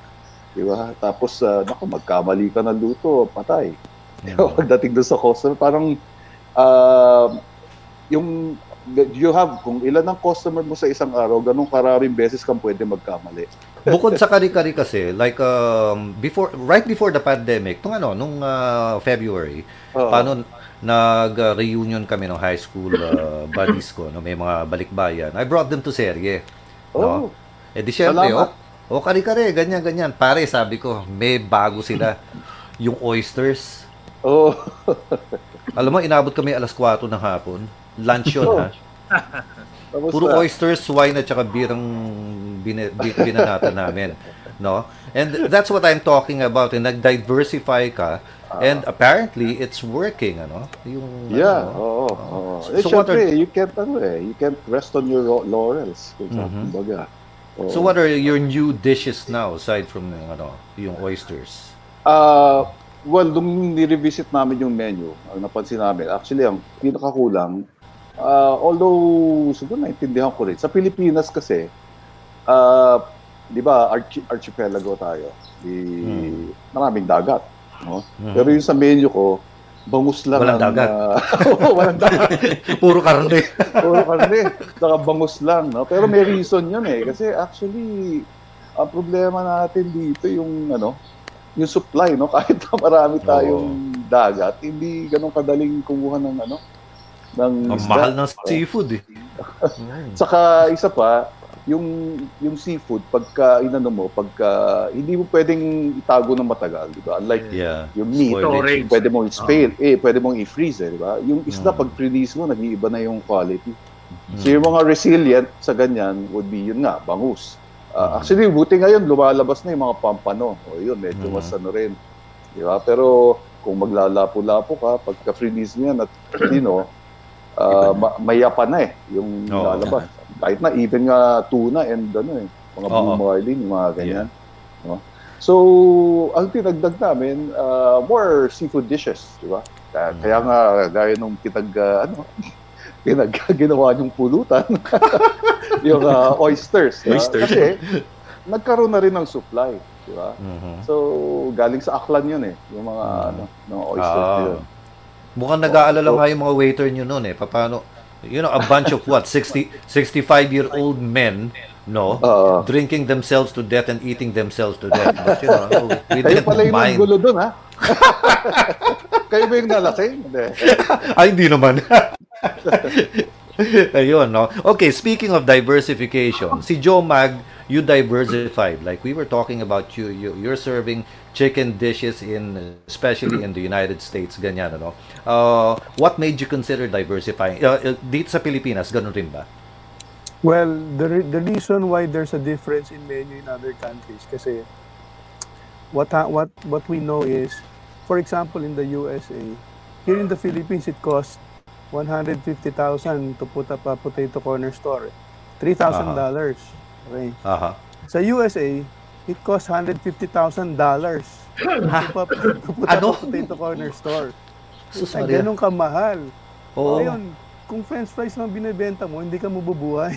di ba? Tapos, uh, naku, magkamali ka ng luto, patay. Mhm. Pagdating doon sa customer, parang, ah, yung, you have, kung ilan ang customer mo sa isang araw, ganun karaming beses kang pwede magkamali. Bukod sa kari-kari kasi, like um, before right before the pandemic, nung ano, nung uh, February, Oo. paano nag-reunion kami ng high school uh, buddies ko, no, may mga balikbayan. I brought them to serye. Oh, No? Eh di syempre, oh, oh kari-kari, ganyan, ganyan. Pare, sabi ko, may bago sila. Yung oysters. oh. Alam mo, inabot kami alas 4 ng hapon. Lunch yun, ha? Puro oysters, wine at saka beer ang bin- bin- binanata namin. No? And that's what I'm talking about. And nag-diversify ka. And apparently, it's working, ano? Yung, Yeah, ano, oo. oo. So- eh, so what syempre, are- you can't, ano eh, you can't rest on your lau- laurels. Kung Mhm. mm kumbaga. Oo. So what are your new dishes now aside from yung, ano, yung oysters? Ah, well, nung ni-revisit namin yung menu, ang napansin namin, actually, ang pinakakulang, ah, although, siguro naintindihan ko rin, sa Pilipinas kasi, ah, di ba, archi- archipelago tayo. Di, Hmm. Maraming dagat. No? Mhm. Pero yung sa menu ko, bangus lang. Walang ang, dagat. ah, Oo, walang dagat. Puro karne. Puro karne. Saka bangus lang. No? Pero may reason yun eh. Kasi actually, ang problema natin dito yung ano, yung supply, no? Kahit na marami tayong dagat, hindi ganun kadaling kumuha ng ano, ng Ang isda. mahal ng seafood eh. Mm. Saka isa pa, yung yung seafood pagka inano mo, pagka hindi mo pwedeng itago ng matagal, di ba? Unlike Yeah. yung meat, Storage. pwede mong i-spare, eh, pwede mong i-freeze, eh, di ba? Yung isda, Mm. pag release mo, nag-iiba na yung quality. Mm. So yung mga resilient sa ganyan would be yun nga, bangus. Uh. Actually, buti ngayon, lumalabas na yung mga pampano. O yun, medyo Mm. mas ano rin. Di ba? Pero kung maglalapo-lapo ka, pagka-release mo yan at, you know, uh, ma- mayapa na eh, yung Oo. lalabas. Kahit na, even nga tuna and ano eh, mga blue Oo. marlin, yung mga ganyan. No? So, ang tinagdag namin, uh, more seafood dishes, di ba? Kaya, Mm. kaya nga, gaya nung kitag, uh, ano, pinag ginawa niyong pulutan, yung uh, oysters. di ba? Oysters. Kasi, nagkaroon na rin ng supply, di ba? Mhm. So, galing sa aklan yun eh, yung mga, Mm. ano, mga oysters Ah. yun. Mukhang nag-aalala Oh. nga yung mga waiter nyo noon eh. Paano, you know, a bunch of what? 60, 65-year-old men, no? Oo. drinking themselves to death and eating themselves to death. But, you know, we Kayo didn't pala yung mind. gulo doon, ha? Kayo ba yung nalasing? Hindi. Ay, hindi naman. Ayun, no? Okay, speaking of diversification, si Joe Mag, you diversified. Like we were talking about you, you you're serving chicken dishes in, especially in the United States, ganyan, ano? Uh, what made you consider diversifying? Uh, uh, dito sa Pilipinas, ganun rin ba? Well, the, re- the reason why there's a difference in menu in other countries kasi what ha- what what we know is for example in the USA here in the Philippines it costs 150,000 to put up a potato corner store. $3,000. dollars Okay. Aha. Sa USA, it costs $150,000 dollars to put up, to put up Ano? a potato corner store. Sus, Ay, ganun kamahal. Oo. Ngayon, kung french fries lang binebenta mo, hindi ka mabubuhay.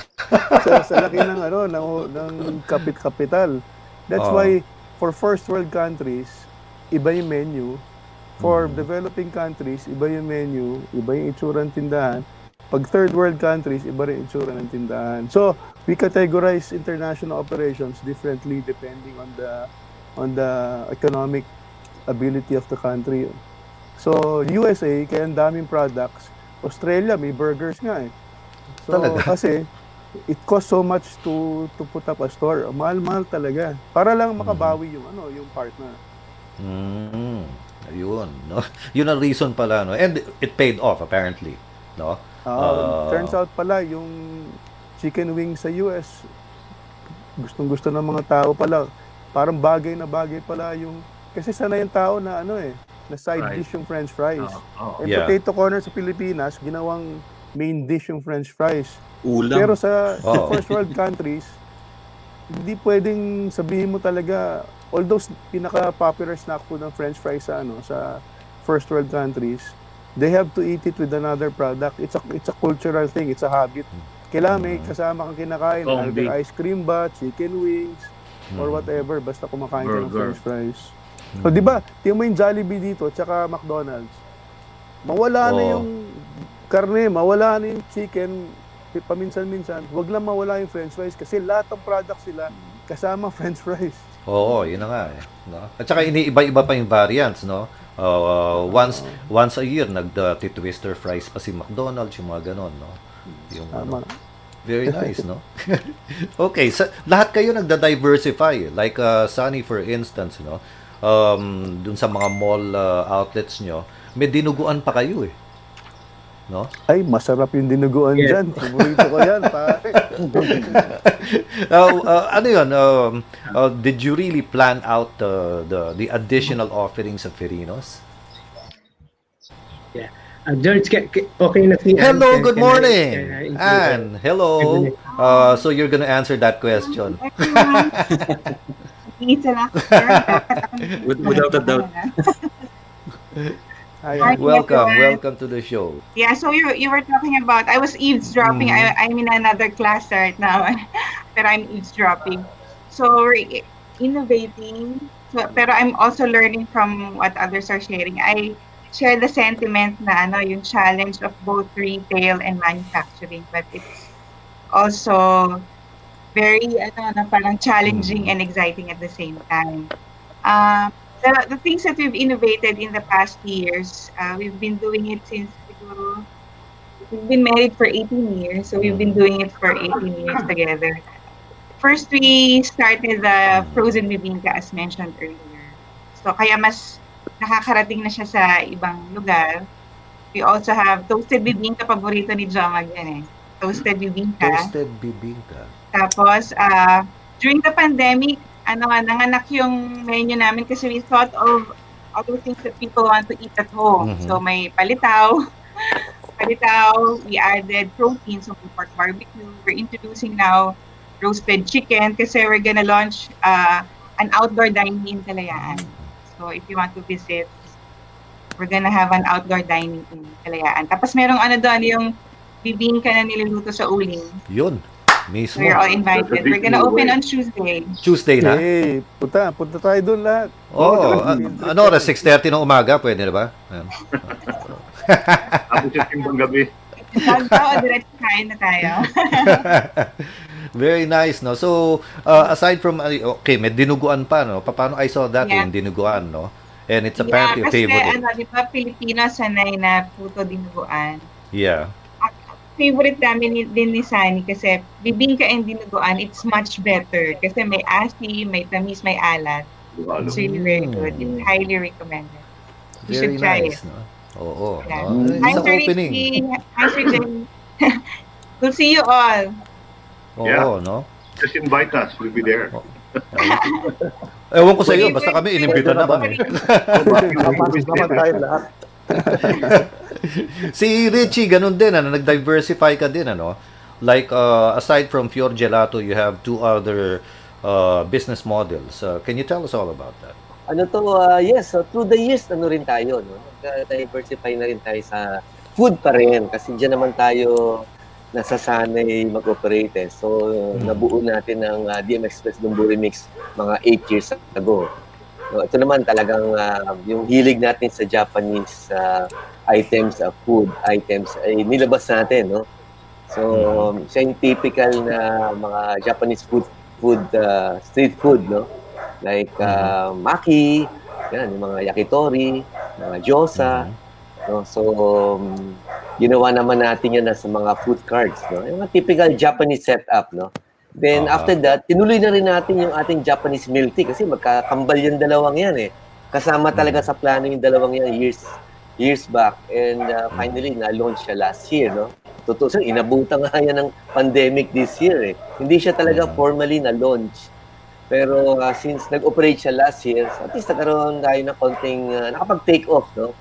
sa, sa laki ng, ano, ng, ng kapit-kapital. That's Oo. why, for first world countries, iba yung menu. For Mm. developing countries, iba yung menu, iba yung itsura ng tindahan. Pag third world countries, iba rin itsura ng tindahan. So, we categorize international operations differently depending on the on the economic ability of the country. So, USA, kaya ang daming products. Australia, may burgers nga eh. So, Talaga? kasi, it costs so much to to put up a store. Mahal-mahal talaga. Para lang makabawi yung ano, yung partner. Mm, ayun, no? Yun ang reason pala, no? And it paid off, apparently, no? Ah, Ah. turns out pala, yung chicken wings sa US, gustong-gusto ng mga tao pala. Parang bagay na bagay pala yung... Kasi sanay yung tao na ano eh, na side Fries. dish yung french fries. Oo, oo. Eh, Yeah. potato corner sa Pilipinas, ginawang main dish yung french fries. Ulam. Pero sa, sa Oo. first world countries, hindi pwedeng sabihin mo talaga, although pinaka-popular snack food ng french fries sa, ano, sa first world countries, they have to eat it with another product. It's a, it's a cultural thing, it's a habit. Kailangan may kasama kang kinakain, Combi. either ice cream ba, chicken wings, or Mm. whatever, basta kumakain ka ng french fries. So, di ba, tingnan mo yung Jollibee dito, tsaka McDonald's. Mawala na Oo. yung karne, mawala na yung chicken, paminsan-minsan, wag lang mawala yung french fries kasi lahat ng product sila kasama french fries. Oo, yun na nga eh. No? At saka iniiba-iba pa yung variants, no? Uh, once once a year, nag-twister fries pa si McDonald's, yung mga ganon, no? Yung, Tama. ano, very nice, no? okay, sa, lahat kayo nagda-diversify. Like uh, Sunny, for instance, no? Um, dun sa mga mall uh, outlets nyo, may dinuguan pa kayo eh. No? Ay, masarap yung dinuguan Yes. dyan. Paborito ko yan, pare. Uh, uh, ano yun? Um, uh, did you really plan out uh, the the additional offerings of Ferinos? Uh, George, ka- ka- okay na si. Hello, Can- good can I, morning. uh, include Anne, hello. Uh, so you're gonna answer that question. Without a doubt. Hi. Welcome, everyone. welcome to the show. Yeah, so you you were talking about I was eavesdropping. Mhm. I, I'm in another class right now, but I'm eavesdropping. So we're innovating. So, pero I'm also learning from what others are sharing. I share the sentiment na ano yung challenge of both retail and manufacturing, but it's also very ano na parang challenging and exciting at the same time. Um, the, the things that we've innovated in the past years, uh, we've been doing it since siguro, we've been married for 18 years, so we've been doing it for 18 years together. First, we started the frozen bibingka as mentioned earlier. So kaya mas nakakarating na siya sa ibang lugar. We also have toasted bibingka, paborito ni Jomag yan eh. Toasted bibingka. Toasted bibingka. Tapos, uh, during the pandemic, ano nga, nanganak yung menu namin kasi we thought of other things that people want to eat at home. Mhm. So, may palitaw. palitaw, we added protein, so pork barbecue. We're introducing now roasted chicken kasi we're gonna launch uh, an outdoor dining in Kalayaan. So, if you want to visit, we're gonna have an outdoor dining in Kalayaan. Tapos merong ano doon, yung bibingka na niluluto sa uling. Yun. So Mismo. you're all invited. We're gonna open on Tuesday. Tuesday na. Eh, punta, punta tayo doon lahat. Oh, Oo, uh, trip ano oras? tayo. 6.30 ng umaga? Pwede na ba? Ayan. Tapos yung timbang gabi. Pagka diretso kain na tayo. Very nice, no? So, uh, aside from, uh, okay, may dinuguan pa, no? Paano I saw that Yeah. yung dinuguan, no? And it's apparently a kasi favorite. ano, di ba Pilipino sanay na puto dinuguan. Yeah. Favorite namin ni- din ni Sunny kasi bibingka and dinuguan, it's much better. Kasi may asim, may tamis, may alat. It's really very good. Mm. It's highly recommended. You Very should try nice, it. no? Oo, Yeah. Isang Sir opening. Hi, Sir Jenny. we'll see you all. Oo, Yeah. no? Just invite us. We'll be there. Ewan ko sa iyo, basta kami inimbita na kami. Naman tayo lahat. si Richie, ganun din, ano, nag-diversify ka din, ano? Like, uh, aside from Fior Gelato, you have two other uh, business models. Uh, can you tell us all about that? Ano to, ah, yes, so through the years, ano rin tayo, no? Nag-diversify na rin tayo sa food pa rin kasi diyan naman tayo nasasanay mag-operate. eh. So, nabuo natin ang ah, DM Express Dumburi Mix mga 8 years ago. No, ito naman talagang ah, yung hilig natin sa Japanese ah, items, ah, food items, ay nilabas natin, no? So, siya yung typical na mga Japanese food, food ah, street food, no? Like ah, maki, yan, yung mga yakitori, mga gyoza, no? So, um, ginawa naman natin yan sa mga food cards, no? Yung mga typical Japanese setup, no? Then Ah. after that, tinuloy na rin natin yung ating Japanese milk tea kasi magkakambal yung dalawang yan eh. Kasama talaga sa plano yung dalawang yan years years back and uh, finally na-launch siya last year, no? Totoo, inabutan nga yan ng pandemic this year eh. Hindi siya talaga Mm. formally na-launch. Pero uh, since nag-operate siya last year, at least nagkaroon tayo ng konting uh, nakapag-take off, no?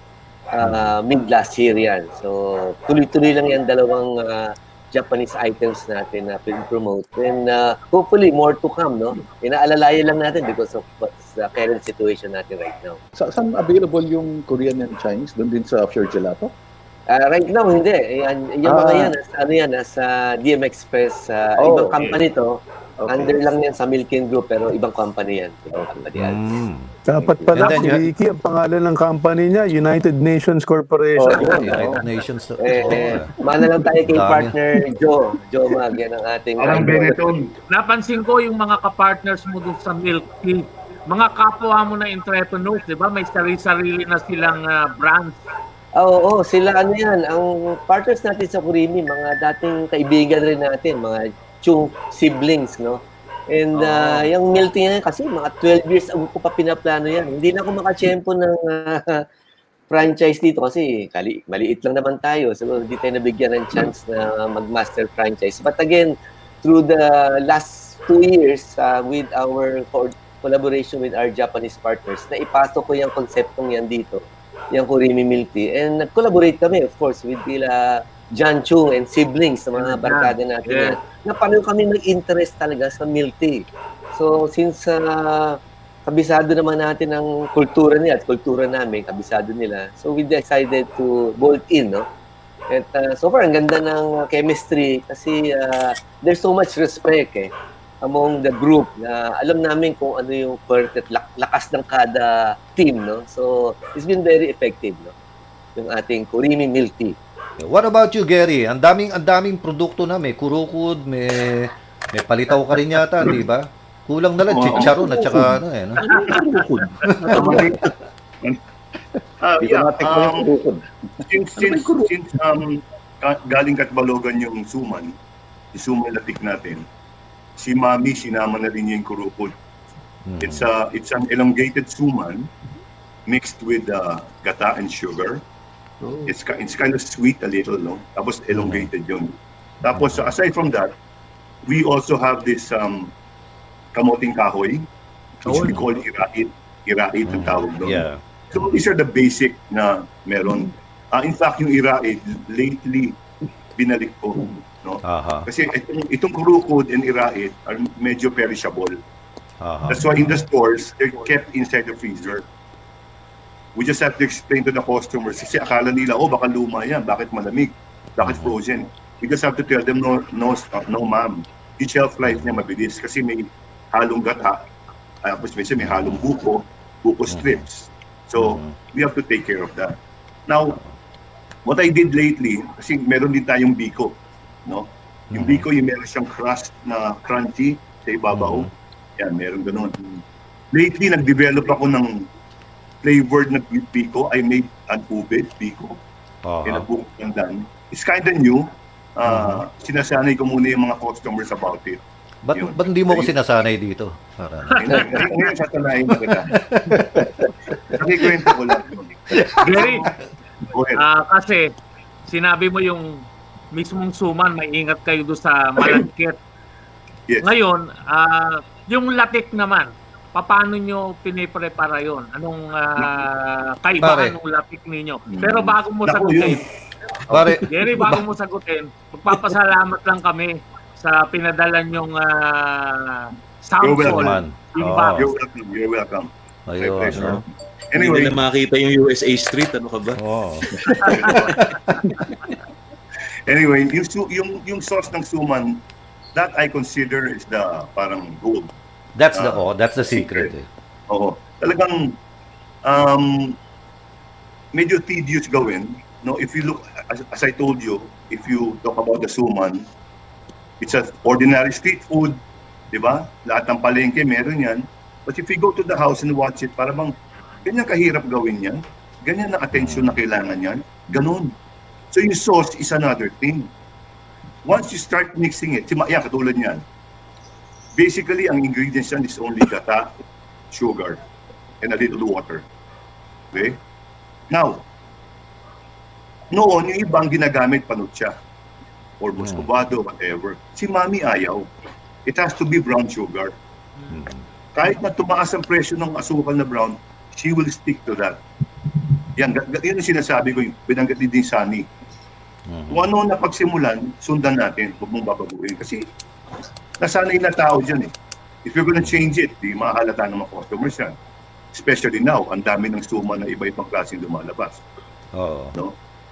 Uh, mid last year yan. So, tuloy-tuloy lang yan dalawang uh, Japanese items natin na pin-promote. And uh, hopefully, more to come, no? Inaalalayan lang natin because of what's the current situation natin right now. Sa, saan available yung Korean and Chinese? Doon din sa Pure Gelato? Uh, right now, hindi. Yan, yung mga Ah. yan, nasa, ano yan, nasa DM Express. Uh, Oh, ibang company to. Okay. Under lang yan sa Milken Group, pero ibang company yan. Ibang company yan. Mm. Dapat pala, And then si Ricky, ang pangalan ng company niya, United Nations Corporation. Oh, Oh, yeah. United Nations. Eh, Oo, eh, mana lang tayo kay partner Joe. Joe Mag, yan ang ating Parang. Benetton. Napansin ko yung mga kapartners mo doon sa Milk Tea. Mga kapwa mo na entrepreneurs, di ba? May sarili-sarili na silang ah, brands. Ah, Oo, oo, sila ano yan, ang partners natin sa Kurimi, mga dating kaibigan rin natin, mga chung siblings, no? And ah, yung milk tea yan, kasi mga 12 years ago ko pa pinaplano yan. Hindi na ako makachempo ng, ah, franchise dito kasi kali, maliit lang naman tayo. So hindi tayo nabigyan ng chance na mag-master franchise. But again, through the last two years uh, with our co- collaboration with our Japanese partners, na ipasok ko yung konseptong yan dito, yung Kurimi Milk Tea. And nag-collaborate kami, of course, with nila John Chung and siblings sa mga barkada natin. Yeah. Na paano kami nag-interest talaga sa milk tea. So, since uh, kabisado naman natin ang kultura niya at kultura namin, kabisado nila. So, we decided to bolt in, no? At uh, so far, ang ganda ng chemistry kasi uh, there's so much respect eh among the group na alam namin kung ano yung perfect lak- lakas ng kada team, no? So, it's been very effective, no? Yung ating Kurimi Milk Tea. What about you, Gary? Ang daming ang daming produkto na may kurukod, may may palitaw ka rin yata, di ba? Kulang na lang chicharon at saka ano eh, no? Ah, Hindi ko yeah, um, kurukod. since since since um galing Katbalogan yung suman, yung suman latik natin. Si Mami sinama na rin niya yung kurukod. Mhm. It's a it's an elongated suman mixed with uh, gata and sugar. It's ki- it's kind of sweet a little, no? Tapos elongated yun. Tapos aside from that, we also have this um kamoting kahoy, which we call irait. Irait ang tawag doon. Yeah. So these are the basic na meron. Ah, in fact, yung irait, lately, binalik ko. No? Aha. Kasi itong, itong kurukod and irait are medyo perishable. Aha. That's why in the stores, they're kept inside the freezer. We just have to explain to the customers kasi akala nila, oh, baka luma yan, bakit malamig, bakit frozen. We just have to tell them, no, no, no ma'am. Yung shelf life niya mabilis kasi may halong gata, tapos minsan may halong buko, buko strips. So, Mhm. we have to take care of that. Now, what I did lately, kasi meron din tayong biko, no? Yung biko, yung meron siyang crust na crunchy sa ibabaw. Yan, meron ganun. Lately, nag-develop ako ng flavored na biko. I made an Aha. book and done. It's kind of new. Uh, Sinasanay ko muna yung mga customers about it. Ba't, Yun. ba't hindi mo ko sinasanay dito? Para? Ngayon, sasanayin na kita. Nakikwento ko lang. Gary, ahead. ah, kasi sinabi mo yung mismong suman, may ingat kayo doon sa malagkit. Yes. Ngayon, ah, yung latik naman, paano nyo piniprepara yon? Anong ah, Pare. kaibahan ng latik ninyo? Pero bago mo sagutin, pare, Gary, bago mo sagutin, magpapasalamat lang kami sa pinadala nyong uh, You're sample. Oo. box. You're welcome. You're welcome. My Ayun, pleasure. no? Anyway, Hindi na makita yung USA Street, ano ka ba? Oo. anyway, yung, yung, yung sauce ng suman, that I consider is the parang gold. That's the, Ah, oh, that's the secret. Eh. Oo. Talagang um, medyo tedious gawin. No, if you look, as, as I told you, if you talk about the suman, it's an ordinary street food, di ba? Lahat ng palengke meron yan. But if you go to the house and watch it, para bang ganyan kahirap gawin yan? Ganyan na attention na kailangan yan? Ganun. So yung sauce is another thing. Once you start mixing it, yan, katulad niyan, basically, ang ingredients yan is only gata, sugar, and a little water. Okay? Now, noon, yung ibang ginagamit panutya or muscovado, whatever. Si mami ayaw. It has to be brown sugar. Kahit na tumaas ang presyo ng asukal na brown, she will stick to that. Yan, yun ang sinasabi ko, yung binanggit ni Sunny. Mhm. Kung ano na pagsimulan, sundan natin. Huwag mong babaguhin. Kasi nasanay na tao dyan eh. If you're gonna change it, di mahalata ng mga customers yan. Especially now, ang dami ng suma na iba-ibang klaseng lumalabas. Oo. No?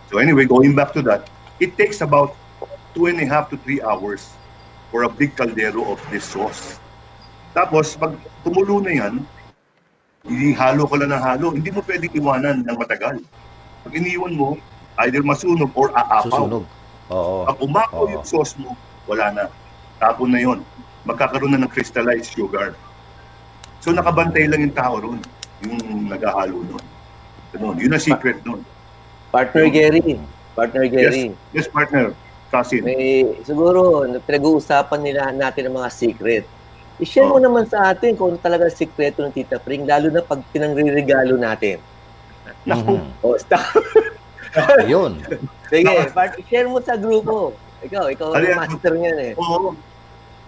So anyway, going back to that, it takes about two and a half to three hours for a big caldero of this sauce. Tapos, pag tumulo na yan, ihalo ko lang ng halo, hindi mo pwedeng iwanan ng matagal. Pag iniwan mo, either masunog or aapaw. Susunog. Oo. Pag umapaw Oo. yung sauce mo, wala na. Tapon na yon. Magkakaroon na ng crystallized sugar. So nakabantay lang yung tao ron, yung naghahalo nun. Ganun. Yun ang secret nun. Partner Gary, partner Gary, Yes, partner. Cousin. may siguro pinag-uusapan nila natin ang mga secret. I-share mo Oh. naman sa atin kung ano talaga ang sikreto ng Tita Pring, lalo na pag pinangririgalo natin. Naku, Mhm. Oh, stop. Ayun. Sige, part, share mo sa grupo. Ikaw, ikaw Ano ang yan? master niyan eh. Oo.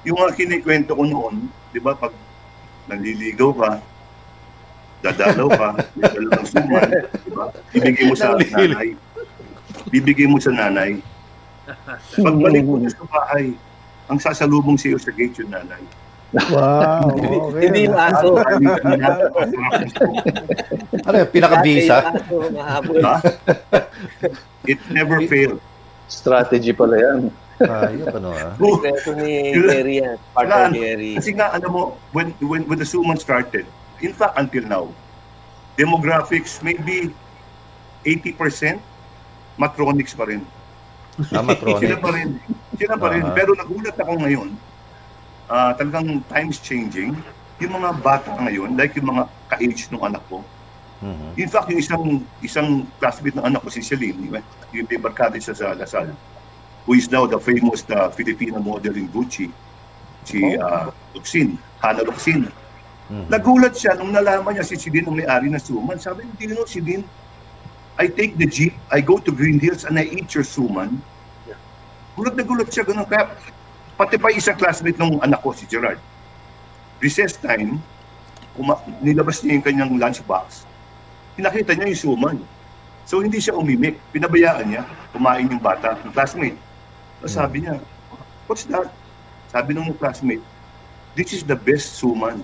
Yung mga kinikwento ko noon, di ba, pag nanliligaw ka, dadalaw ka, may dalawang suman, di ba? Bibigay mo sa nanay. Bibigay mo sa nanay. Pagbalik mo sa bahay, ang sasalubong sa iyo sa gate yung nanay. Wow, okay. Hindi maso. Ano yung pinaka-visa? It never failed. Strategy pala yan. Ano ah. Sekreto ni Gary yan. Partner. Kasi nga, alam mo, when, when, when the suman started, in fact, until now, demographics, maybe 80% matronics pa rin. Ah, matronic. Sila pa rin. Sila pa rin. Aha. Pero nagulat ako ngayon, ah talagang times changing. Yung mga bata ngayon, like yung mga ka-age ng anak ko. Mhm. In fact, yung isang isang classmate ng anak ko, si Celine, yung may barkada siya sa Lasal, who is now the famous uh, Filipino model in Gucci, si uh, Luxin, Hana Luxin. Mhm. Nagulat siya nung nalaman niya si Sidin ang may-ari ng suman. Sabi, hindi no, Sidin, I take the jeep, I go to Green Hills and I eat your suman. Gulat na gulat siya, ganun. Kaya, pati pa isang classmate ng anak ko, si Gerard. Recess time, nilabas niya yung kanyang lunchbox. Pinakita niya yung suman. So, hindi siya umimik. Pinabayaan niya, kumain yung bata, yung classmate. So, sabi niya, what's that? Sabi nung classmate, this is the best suman.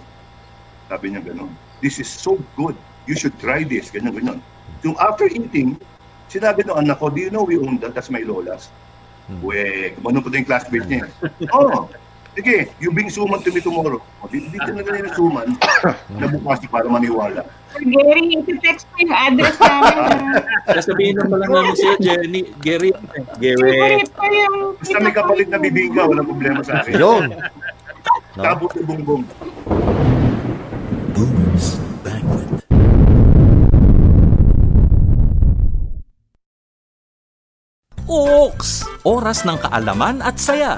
Sabi niya ganun. This is so good. You should try this. Ganyan, ganyan. Yung after eating, sinabi ng anak ko, do you know we own that? That's my lola's. Hmm. We, kumano din yung classmate niya. oh, sige, you bring suman to me tomorrow. O, di, di ka na ganyan suman na bukas para maniwala. Sir Gary, iti-text ko yung address namin. Sasabihin naman lang namin sa'yo, Jenny, Gary. Gary. Basta may kapalit na bibingka, walang problema sa akin. Ayun. No? Tabo na bongbong. Boomers Banquet. Oaks! Oras ng kaalaman at saya.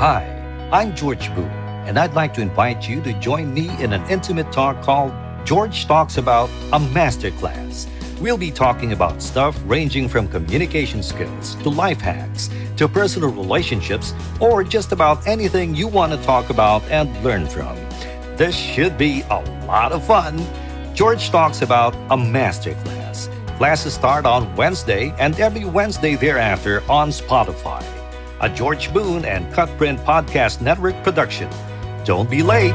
Hi, I'm George Boo, and I'd like to invite you to join me in an intimate talk called George Talks About a Masterclass. We'll be talking about stuff ranging from communication skills to life hacks to personal relationships or just about anything you want to talk about and learn from. This should be a lot of fun. George talks about a masterclass. Classes start on Wednesday and every Wednesday thereafter on Spotify. A George Boone and Cutprint Podcast Network production. Don't be late.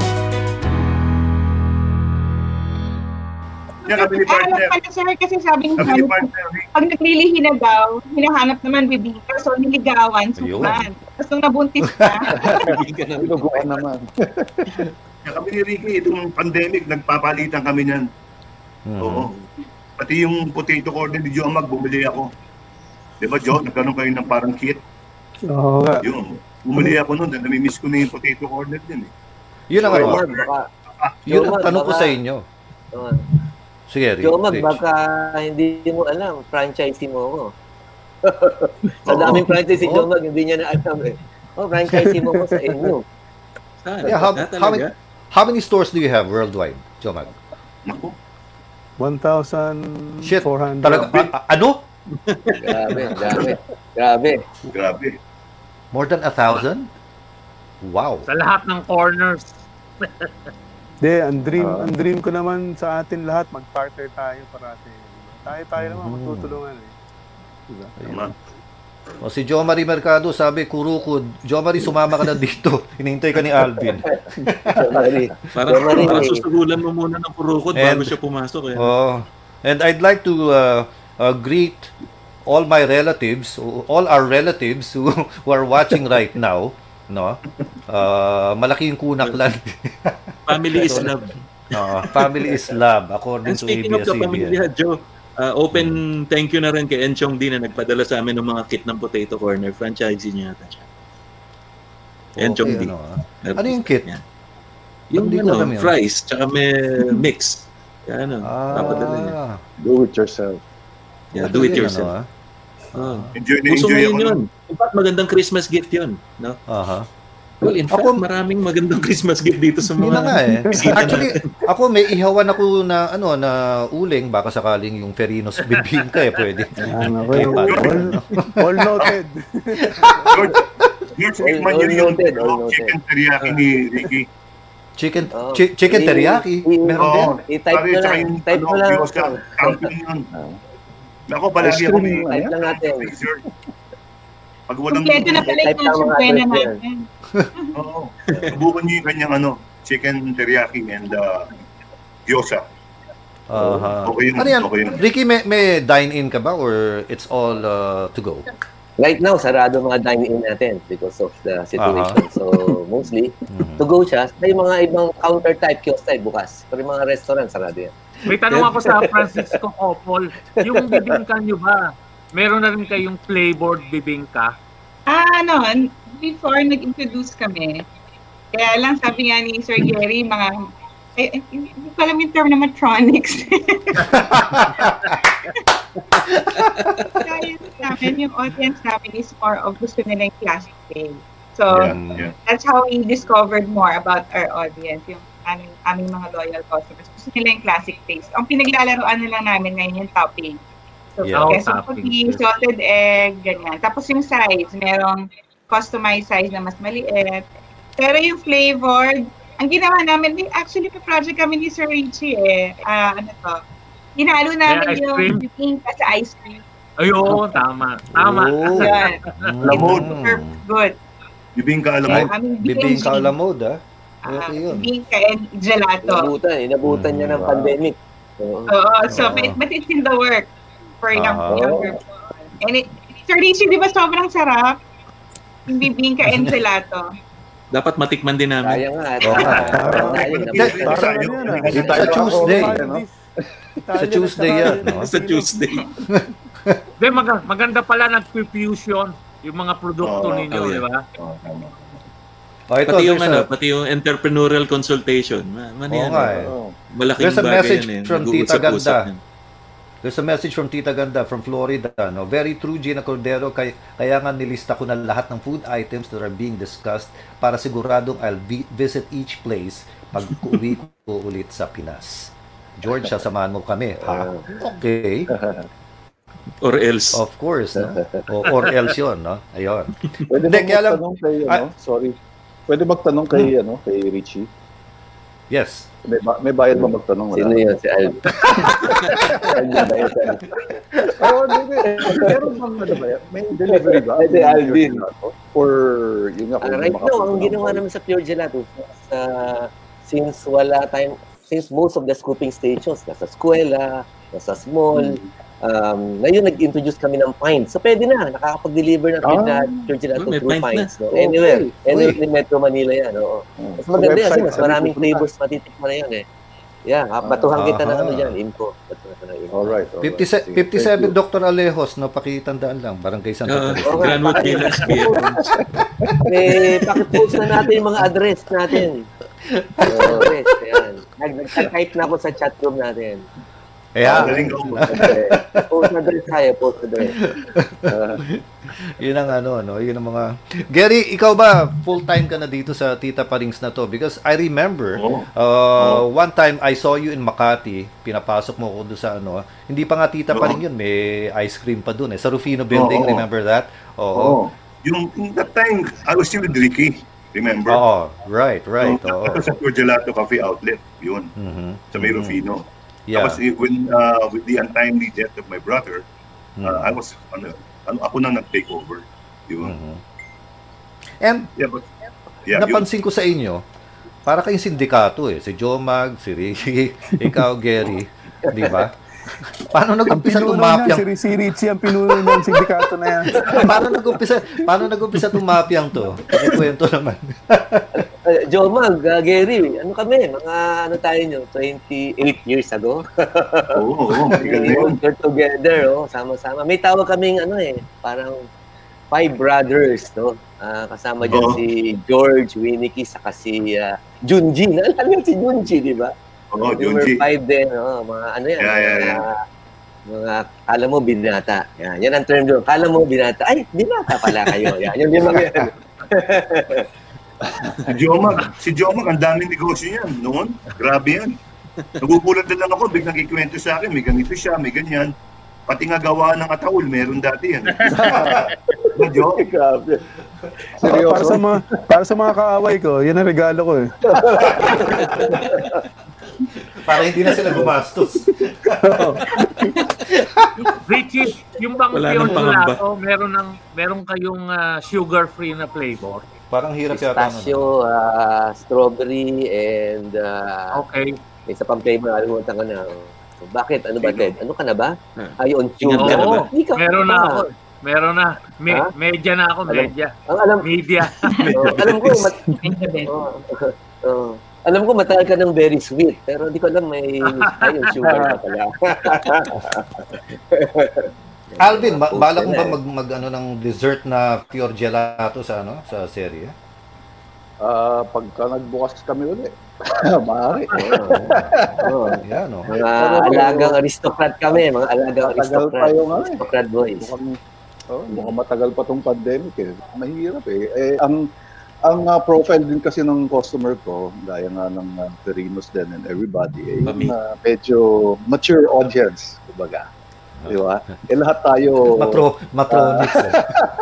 Yan kami ni Ah, ano partner. sir, kasi sabi ng Kami ni ano, partner. pag naglilihi na daw, hinahanap naman bibingka, so niligawan, suman. Tapos nung nabuntis na, Sinuguan naman. Yan kami ni Ricky, itong pandemic, nagpapalitan kami niyan. Mhm. Oo. Pati yung potato corner ni Joe Mag, bumili ako. Di ba, Joe? Nagkaroon kayo ng parang kit. Oo nga. Yun. Bumili ako nun, namimiss ko na yung potato corner din eh. Yun ang ano. Baka, Yun ang tanong ko sa inyo. oh, Sige, Rich. Jomag, baka hindi mo alam, franchisee mo ako. sa Oo. daming franchise si Oo. Jomag, hindi niya na alam eh. Oh, franchisee mo ko sa inyo. Saan? Yeah, how, how, many, how many stores do you have worldwide, Jomag? Naku. 1,400. Shit, talaga, a- ano? Grabe, grabe, grabe. Grabe. More than a thousand? Wow. Sa lahat ng corners. Hindi, ang dream, Ah. ang dream ko naman sa atin lahat, mag-partner tayo parati. Tayo-tayo naman, Mhm. magtutulungan eh. Diba? Tama. O si Jo Marie Mercado sabi, kurukod. Jo Marie, sumama ka na dito. Hinihintay ka ni Alvin. Parang, Jomari, parang susugulan mo muna ng kurukod And- bago siya pumasok eh. Oh, and I'd like to uh, uh, greet all my relatives, all our relatives who, who are watching right now. No? Uh, malaki yung kunaklan. Family is love. Oo, family is love, according And to speaking of the pamilya, ABS-CBN. Joe, uh, open thank you na rin kay Enchong D na nagpadala sa amin ng mga kit ng Potato Corner. Franchisee niya yata siya. Enchong D. ano, ah. Ano yung kit? Yan. Yung ano, yun. fries, tsaka may mix. Kaya ano, papadala niya. Ah, Do it yourself. Yeah, do it yourself. ano, ah. Oh. Enjoy na enjoy ako. yun. In fact, magandang Christmas gift yun. No? Aha. Well, in fact, Ako- maraming magandang Christmas gift dito sa Yun mga nga eh. Actually, ako may ihawan ako na ano na uling baka sakaling yung Ferinos bibingka eh pwede. Ano, well, Pat. all, all noted. George, George, all niyo yung ano, chicken teriyaki ni Ricky. Chicken Oh. chi- chicken teriyaki. Meron din. Oo. I-type mo lang. Type ano, mo lang. Yun. Ako, palagi ako may Type lang natin. Pag walang Kompleto na pala Type yung yan. natin. Oo. Subukan niyo yung kanyang ano, chicken teriyaki and uh, gyoza. Aha. Okay yun, Ano yan? okay yun. Ricky, may, may dine-in ka ba or it's all uh, to go? Right now, sarado mga dine-in natin because of the situation. Aha. So, mostly, Mhm. to go siya. May mga ibang counter type kiosk type bukas. Pero yung mga restaurant, sarado yan. May tanong ako sa Francisco Copol. Yung bibingka nyo ba, meron na rin kayong flavored bibingka? Ah, ano, before nag-introduce kami, kaya lang sabi nga ni Sir Gary, mga, eh, eh, hindi ko alam yung term na matronics. Kaya namin, yung audience namin is more of gusto nila yung classic day. So, Yeah, yeah. that's how we discovered more about our audience, yung aming, aming mga loyal customers. Gusto nila yung classic taste. Ang pinaglalaroan na lang namin ngayon yung topping. So, Yeah. queso Oh, topping. puti, salted egg, ganyan. Tapos yung size, merong customized size na mas maliit. Pero yung flavored, ang ginawa namin, actually, may project kami ni Sir Richie eh. Ah, ano to? Hinalo namin ice yung cream? bibingka sa ice cream. Ayun, tama. Tama. Oh. Lamod. Good. Bibingka alam mo. Kaya aming Bibingka BNG, la mode ah. Ah, yun. And gelato. Inabutan. Inabutan niya ng Mm, wow. pandemic. Oo. Oo, so Oo. but, but it's in the work for young, Ah. younger people. And it, Sir Richie, di ba sobrang sarap? Yung bibingka and gelato. Dapat matikman din namin. Kaya nga. Sa Tuesday. Sa Tuesday yan? Sa Tuesday. Maganda pala nag-fusion yung mga produkto Oo, ninyo, oh, di ba? Oh, tama. Oh, ito, pati yung there's ano, a- pati yung entrepreneurial consultation. Ma, man yan, nga eh. eh. Malaking There's a bagay message yan eh. from Tita Ganda. yan. There's a message from Tita Ganda from Florida. No? Very true, Gina Cordero. Kaya, kaya nga nilista ko na lahat ng food items that are being discussed para siguradong I'll vi- visit each place pag uwi ko ulit sa Pinas. George, sasamahan mo kami. Ha? Okay. Or else. Of course. No? O, or else yun. No? Ayun. Pwede ba kaya lang- magtanong kay, Ah. ano, sorry. Pwede magtanong kay, ano, kay Richie? Yes. May, ba- may bayad ba magtanong? Wala. Sino yun? Si Alvin. Oo, hindi. Meron bang, ano ba? May delivery ba? Ay, si Alvin. For, yun nga, kung right now, ang ng ginawa namin sa Pure Gelato, sa, since wala time, since most of the scooping stations, nasa eskwela, nasa small, um, ngayon nag-introduce kami ng pints. So pwede na, nakakapag-deliver na Ah. na Oh, may through pint na. pints. No? Okay. Anywhere. Anywhere Uy. in Metro Manila yan. Oo. Hmm. Mas maganda yan kasi mas maraming flavors matitikman na yan eh. Yeah, ah, batuhan kita Aha. ano dyan, info. Batuhan ng info. Alright. alright. 57, Sige, 57 thank you. Dr. Alejos, no? Pakitandaan lang. Barangay Santa Uh, Teresa. Okay. Granwood Villas, BFMs. Eh, pakipost na natin yung mga address natin. So, address, yan. Nag- Nag-type na ako sa chat room natin. Ayan. Galing ko. Post address tayo, post address. Ah, Yun ang ano, no? Yun ang mga... Gary, ikaw ba full-time ka na dito sa Tita Parings na to? Because I remember, Oo. uh, one time I saw you in Makati, pinapasok mo ko doon sa ano, hindi pa nga Tita Oo. Paring yun, may ice cream pa doon eh. Sa Rufino Building, Oo. remember that? Oo. Oo. Yung, yung that time, I was still with Ricky. Remember? Oo, right, right. So, Oo. Sa Gelato Cafe Outlet. Yun. Mhm. Sa May Mhm. Rufino. Yeah. Tapos eh, when, uh, with the untimely death of my brother, Mhm. uh, I was, ano, ano, ako na nag-take over. Yun. Mhm. And Yeah, but, yeah, yun. napansin ko sa inyo, para kayong sindikato eh. Si Jomag, si Ricky, ikaw, Gary. Di ba? Paano nag-umpisa tumapyang? si, si Richie ang pinuno ng sindikato na yan. paano nag-umpisa, paano nag-umpisa tumapyang to? Kwento naman. Uh, Jomag, uh, Gary, ano kami? Mga ano tayo nyo? 28 years ago? Oo, yun. We're together, oh, sama-sama. May tawag kaming ano eh, parang five brothers, no? Ah, kasama dyan Oo. si George, Winnicky, saka si uh, Junji. Naalala si Junji, di ba? Number Junji. five din, oh, mga ano yan. Yeah, yeah, mga, yeah. mga kala mo binata. Yan, yan ang term doon. Kala mo binata. Ay, binata pala kayo. Yan, yung limang yan. Si Jomag, si Jomag, ang daming negosyo niyan noon. Grabe yan. Nagugulat din lang ako, biglang ikwento sa akin, may ganito siya, may ganyan. Pati nga gawa ng ataul, meron dati yan. Medyo, Grabe. Para Seryoso? sa mga para sa mga kaaway ko, yan ang regalo ko eh. Para hindi na sila gumastos. Richie, yung bang Wala pangamba. gelato, meron ng meron kayong ah, sugar-free na flavor. Parang hirap yata. ano, Pistachio, ah, strawberry, and ah, Okay. may isa pang flavor. Alimutan ko na. So, bakit? Ano ba, Ted? Ano ka na ba? Ah. Ayon, Tingnan ka Meron na ako. Meron na. Me, Ha? Medya na ako, Alam- medya. Ang alam, Media. oh, alam ko, mat, oh, oh, alam ko matagal ka ng very sweet, pero hindi ko alam may ayon sugar ka pala. Alvin, ba- bala mo na ba mag, mag ano ng dessert na pure gelato sa ano sa serye? Ah, pagka nagbukas kami ulit. Maaari. Oh, Yan oh. mga alagang aristocrat kami, mga alagang aristocrat. tayo nga eh. Aristocrat boys. Mukhang, oh, mukhang matagal pa tong pandemic eh. Mahirap eh. eh ang ang uh, profile din kasi ng customer ko, gaya nga ng uh, Perinos din and everybody, eh, yung uh, medyo mature audience, kumbaga. Di ba? Eh lahat tayo, Matro matronics. eh.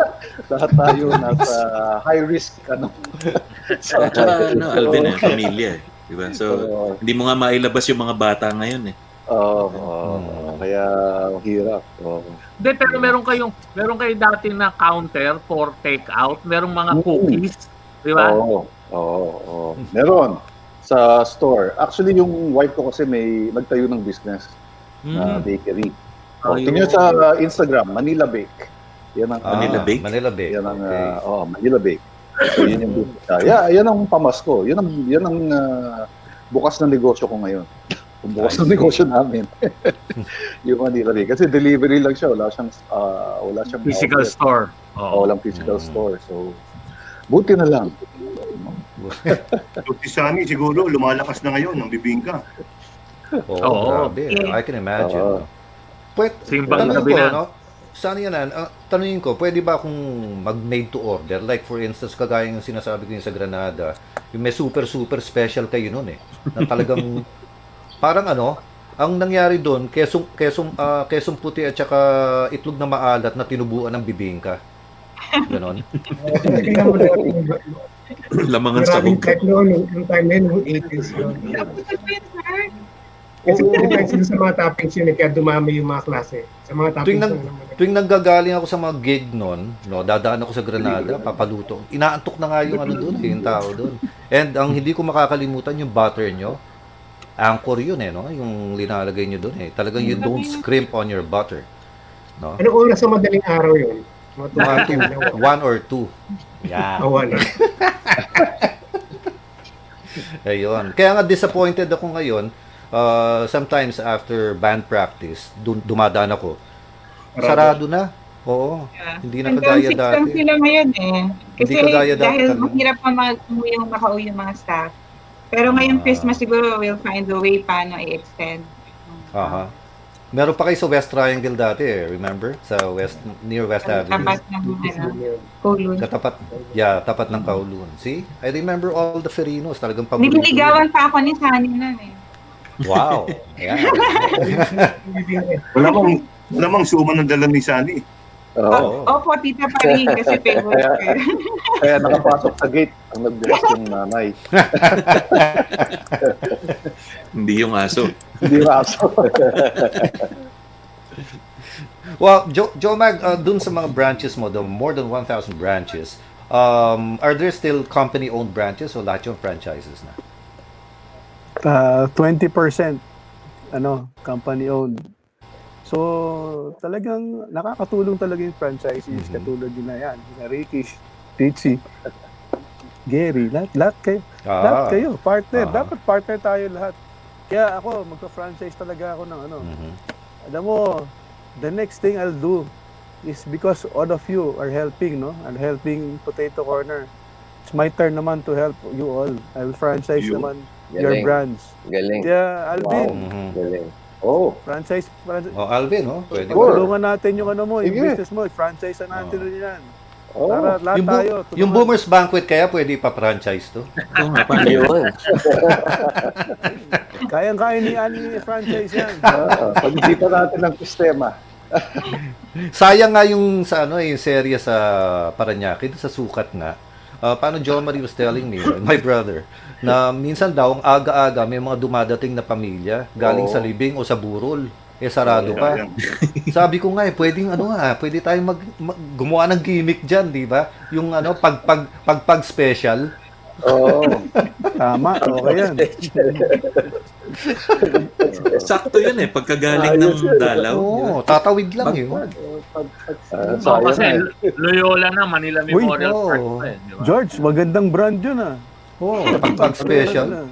lahat tayo nasa high risk ano. so, Tsaka, ano, Alvin, eh, pamilya. eh. Diba? So, Oo. hindi mo nga mailabas yung mga bata ngayon eh. Oo, oo. kaya hirap. Oo. Hindi, pero meron kayong, meron kayo dati na counter for take out. Merong mga Mm. cookies. Di ba? Oo, oo, oo. Meron sa store. Actually, yung wife ko kasi may nagtayo ng business na Mm. bakery. Oh, Ayun. tingnan sa uh, Instagram, Manila Bake. Yan ang Ah, Manila Bake? Manila Bake. Yan ang Okay. uh, oh, Manila Bake. So, yun yung business. Ah, yeah, yan ang pamasko. Yan ang yan ang uh, bukas na negosyo ko ngayon. Ang bukas see. negosyo namin. yung Manila Bake. Kasi delivery lang siya, wala siyang ah, wala siyang Physical outlet. store. Oh, Oo. walang physical Mm. store. So buti na lang. si Sunny siguro lumalakas na ngayon ng bibingka. Oo, Oo. grabe. I can imagine. No? Pwede, Simbang tanongin gabi ko, na. no? Sana yan, ah, tanongin ko, pwede ba akong mag-made to order? Like for instance, kagaya yung sinasabi ko yung sa Granada, yung may super super special kayo nun eh. Na talagang, parang ano, ang nangyari doon, kesong, kesong, ah, kesong puti at saka itlog na maalat na tinubuan ng bibingka. Ganon. Lamangan sa maraming hug. type noon, yung time na yun, yung 80s yun. Kasi depende sila sa mga toppings yun, eh, kaya dumami yung mga klase. Sa mga toppings Tuwing nag-. Tuwing nanggagaling ako sa mga gig noon, no, dadaan ako sa Granada, papaluto. Inaantok na nga yung ano doon, eh, yung tao doon. And ang hindi ko makakalimutan yung butter nyo, anchor yun eh, no? Yung linalagay nyo doon eh. Talagang you don't scrimp on your butter. No? Anong oras sa madaling araw yun? Mga Mga two, 2 na one or two. Yeah. Awan. Ayun. Kaya nga disappointed ako ngayon. Uh, sometimes after band practice, dun, dumadaan ako. Sarado na. Oo. Hindi na Hanggang kagaya dati. sila ngayon eh. Kasi Hindi kagaya dati dahil mahirap pa mag yung makauwi yung mga staff. Pero ngayong Ah. Christmas siguro we'll find a way paano i-extend. Aha. Meron pa kayo sa West Triangle dati eh, remember? Sa West near West Avenue. Tapat ng ano, Kowloon. Katapat, yeah, tapat ng Kowloon. See? I remember all the Ferinos, talagang paborito. Nililigawan pa ako ni Sunny nun eh. Wow. Yeah. Wala mang, wala mang suman ng dala ni Sunny. Oo. Opo, tita pa rin kasi favorite ko yun. Kaya nakapasok sa gate ang nagbukas yung nanay. Hindi yung aso. Hindi raso. well, Joe, Joe Mag, uh, dun sa mga branches mo, the more than 1,000 branches, um, are there still company-owned branches o lahat yung franchises na? Uh, 20% ano, company owned. So, talagang nakakatulong talaga yung franchises Mhm. katulad din na yan. Na Ricky, Titsy. Gary, lahat, lahat kayo, Ah. lahat kayo, partner. Ah. Dapat partner tayo lahat. Kaya ako, magka-franchise talaga ako ng ano. Mhm. Alam mo, the next thing I'll do is because all of you are helping, no? I'm helping Potato Corner. It's my turn naman to help you all. I'll franchise You. naman your Galing. brands. Galing. Yeah, Alvin, Mhm. Galing. Oh, franchise, franchise. Oh, Alvin, oh, pwede Sure. Tulungan natin yung ano mo, yung Sige. business mo, franchise na natin Oh. rin yan. oh. Para lahat Yung, bu- tayo. yung tulungan. Boomers Banquet kaya pwede pa-franchise to? Oo nga, paano yun? Kayang-kaya ni Ani franchise yan. Ah, pag-isipan natin ng sistema. Sayang nga yung sa ano eh, yung serye sa Paranaque, sa sukat nga. Ah, paano John Marie was telling me, my brother, na minsan daw ang aga-aga may mga dumadating na pamilya galing Oo. sa libing o sa burol. Eh sarado pa. Sabi ko nga eh, pwedeng ano nga, pwede tayong mag, mag- gumawa ng gimmick diyan, di ba? Yung ano, pag pag pag, pag special. Oh, Tama, okay yan. Sakto yun eh, pagkagaling ng dalaw. Oo, tatawid lang Pag- yun. Ah, Oo, sayang kasi eh. Loyola na, Manila Uy, Memorial oo. Park pa eh. di ba? George, magandang brand yun ah. Oo, pag, pag special.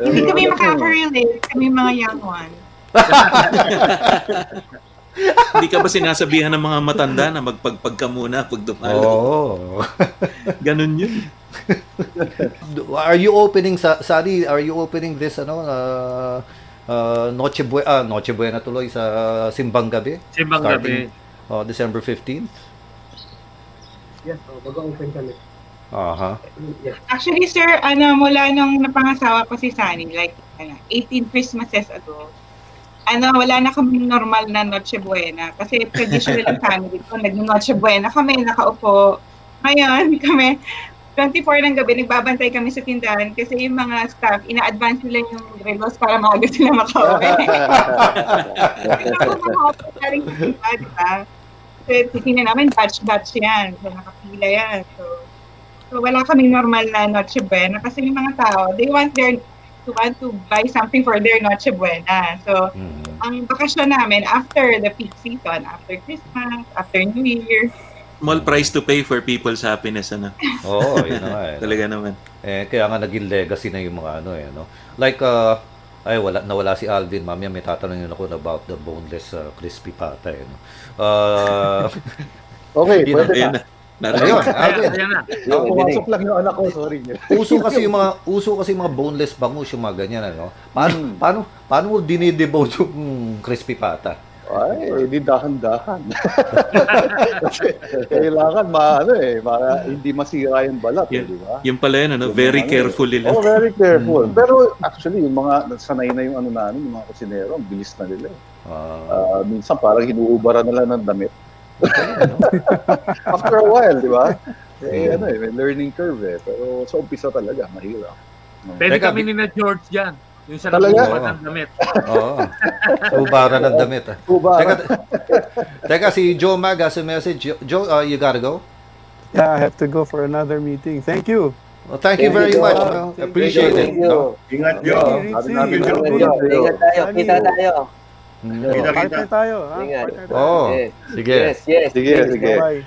Hindi kami makaka-relate. Kami mga young ones. Hindi ka ba sinasabihan ng mga matanda na magpagpag ka muna pag dumalo? Oo. Ganun yun. Are you opening sa Sari, are you opening this ano uh, uh, Noche Buena, ah, Noche Buena tuloy sa Simbang Gabi? Simbang Starting, gabi. oh, December 15th? Yes, so mag-open kami. Yes. Actually, sir, ano, mula nung napangasawa ko si Sunny, like, ano, 18 Christmases ago, ano, wala na kami normal na Noche Buena. Kasi traditional yung family ko, nag-Noche Buena kami, nakaupo. Ngayon, kami, 24 ng gabi, nagbabantay kami sa tindahan kasi yung mga staff, ina-advance nila yung relos para maaga sila makauwi. Kaya ako makaupo na rin sa tindahan, di ba? Kasi namin, batch-batch yan. So, nakapila yan. So, so wala kaming normal na Noche Buena kasi yung mga tao, they want their to want to buy something for their Noche Buena. So, Mhm. ang bakasyon namin after the peak season, after Christmas, after New Year, Small price to pay for people's happiness. Ano? Oo, yun na nga. eh? Talaga naman. Eh, kaya nga naging legacy na yung mga ano eh, no? Like, uh, ay, wala, nawala si Alvin. Mamaya may tatanungin ako about the boneless uh, crispy pata, eh, no? Uh, Okay, Yun na. Ayun ayun. Oh, pumasok lang yung anak ko, sorry. Uso kasi yung mga uso kasi yung mga boneless bangus yung mga ganyan ano. Paano Hmm. paano paano mo dinidebone yung crispy pata? Ay, di dahan-dahan. Kasi kailangan maano eh, para hindi masira yung balat, eh, Yeah. di ba? Yung pala yun, ano? Yung Very mga- careful nila. Oh, very careful. Mm. Pero actually, yung mga sanay na yung ano namin, yung mga kusinero, ang bilis na nila. eh. Ah, Ah, minsan parang hinuubara nila ng damit. After a while, di ba? Eh, Mm. ano eh, may learning curve eh. Pero sa umpisa talaga, mahirap. No. Pwede Teka, kami ni na George dyan. Yung sa Talaga? nabubuhat ng damit. Oo. Ubara ng damit. ah. Ubara. Teka, teka si Joe Mag has a message. Jo- Joe, uh, you gotta go. Yeah, I have to go for another meeting. Thank you. Well, thank you Thank very you, much. Joe. no? Thank Appreciate Thank it. you. no? Ingat yung Ingat tayo, ingat tayo, Sunny. kita tayo. Kita, Partner tayo, ha? Ingat. Partner tayo. Oh, Yes. sige. Yes, yes. Sige, sige. Bye-bye.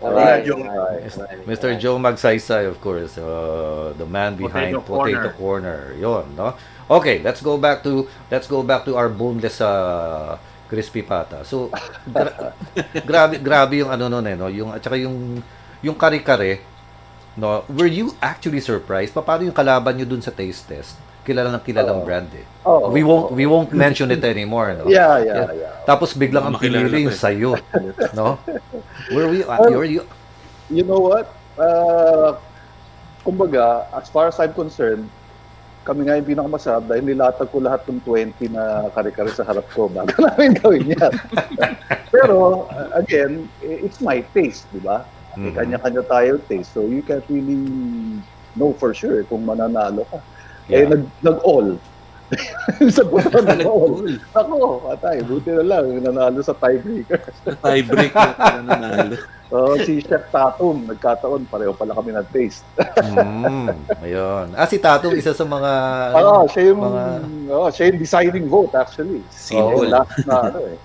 Bye-bye. Ingat yung Bye-bye. Mr. Joe Magsaysay, of course, uh, the man behind Potato Potato, Corner. Yon, no? Okay, let's go back to let's go back to our boneless uh, crispy pata. So gra- grabe grabe yung ano noon eh, no? Yung at saka yung yung kare-kare, no? Were you actually surprised? Pa- Paano yung kalaban niyo dun sa taste test? Kilala ng kilalang Oo. brand eh. Oh, we won't we won't mention it anymore, no? Yeah, yeah, yeah. Tapos biglang ang pinili yung eh. sayo, no? Were we uh, Well, you You know what? Uh, kumbaga, as far as I'm concerned, kami nga yung pinakamasarap dahil nilatag ko lahat ng 20 na kare-kare sa harap ko bago namin gawin yan. Pero, again, i- it's my taste, di ba? May Mhm. kanya-kanya tayo taste. So, you can't really know for sure kung mananalo ka. Yeah. Eh, nag, nag-all. sa buto nag-all. Nag-all. Ako, patay. Buti na lang, nanalo sa tiebreaker. Tiebreak na nanalo. So, si Chef Tatum, nagkataon, pareho pala kami ng taste. Mm, ayun. Ah, si Tato, isa sa mga... Oo, siya yung, mga- oh, siya yung deciding vote actually. Simple. Oh, last na ano eh.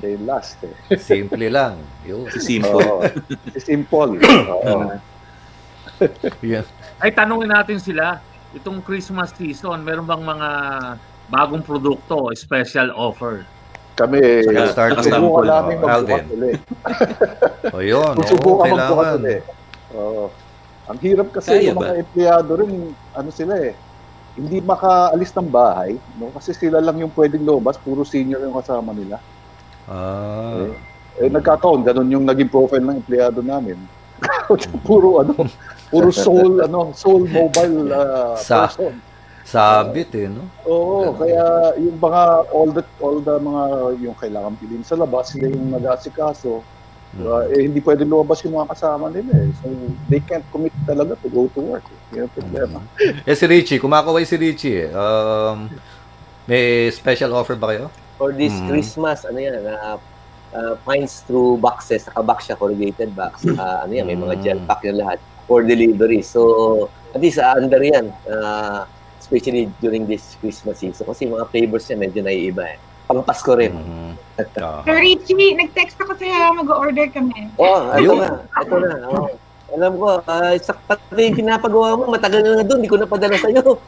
Siya yung last eh. Simple lang. Yun. Si Simple. Oo. si Simple. Oo. Yeah. Ay, tanungin natin sila. Itong Christmas season, meron bang mga bagong produkto, special offer? Kami, Saka start with susubukan sample, namin oh, magbukas ulit. O yun, oo, Susubukan magbukas kailangan. ulit. Oo. Ang hirap kasi Kaya yung ba? mga empleyado rin, ano sila eh, hindi makaalis ng bahay, no? Kasi sila lang yung pwedeng lumabas, puro senior yung kasama nila. Ah. Eh, nagkataon, ganun yung naging profile ng empleyado namin. puro ano, puro soul, ano, soul mobile uh, Sa- person. Sabit eh, no? Oo, kaya yung mga all the all the mga yung kailangan bilhin sa labas, sila yung nag-aasikaso. Uh, eh, hindi pwede lumabas yung mga kasama nila eh. So, they can't commit talaga to go to work. Eh. Yan ang problema. Eh si Richie, kumakaway si Richie eh. Um, may special offer ba kayo? For this Mm. Christmas, ano yan, uh, uh, finds through boxes, naka-box siya, corrugated box. Uh, ano yan, may mga Mm. gel pack yung lahat for delivery. So, at least uh, under yan, uh, especially during this Christmas season. Kasi mga flavors niya medyo naiiba eh. Pang Pasko rin. Mhm. Ah. So, Richie, nag-text ako sa'yo, mag-order kami. Oh, ito Ayun. na. Ito na. Oh. Alam ko, uh, sa pati yung pinapagawa mo, matagal na doon, hindi ko napadala sa'yo.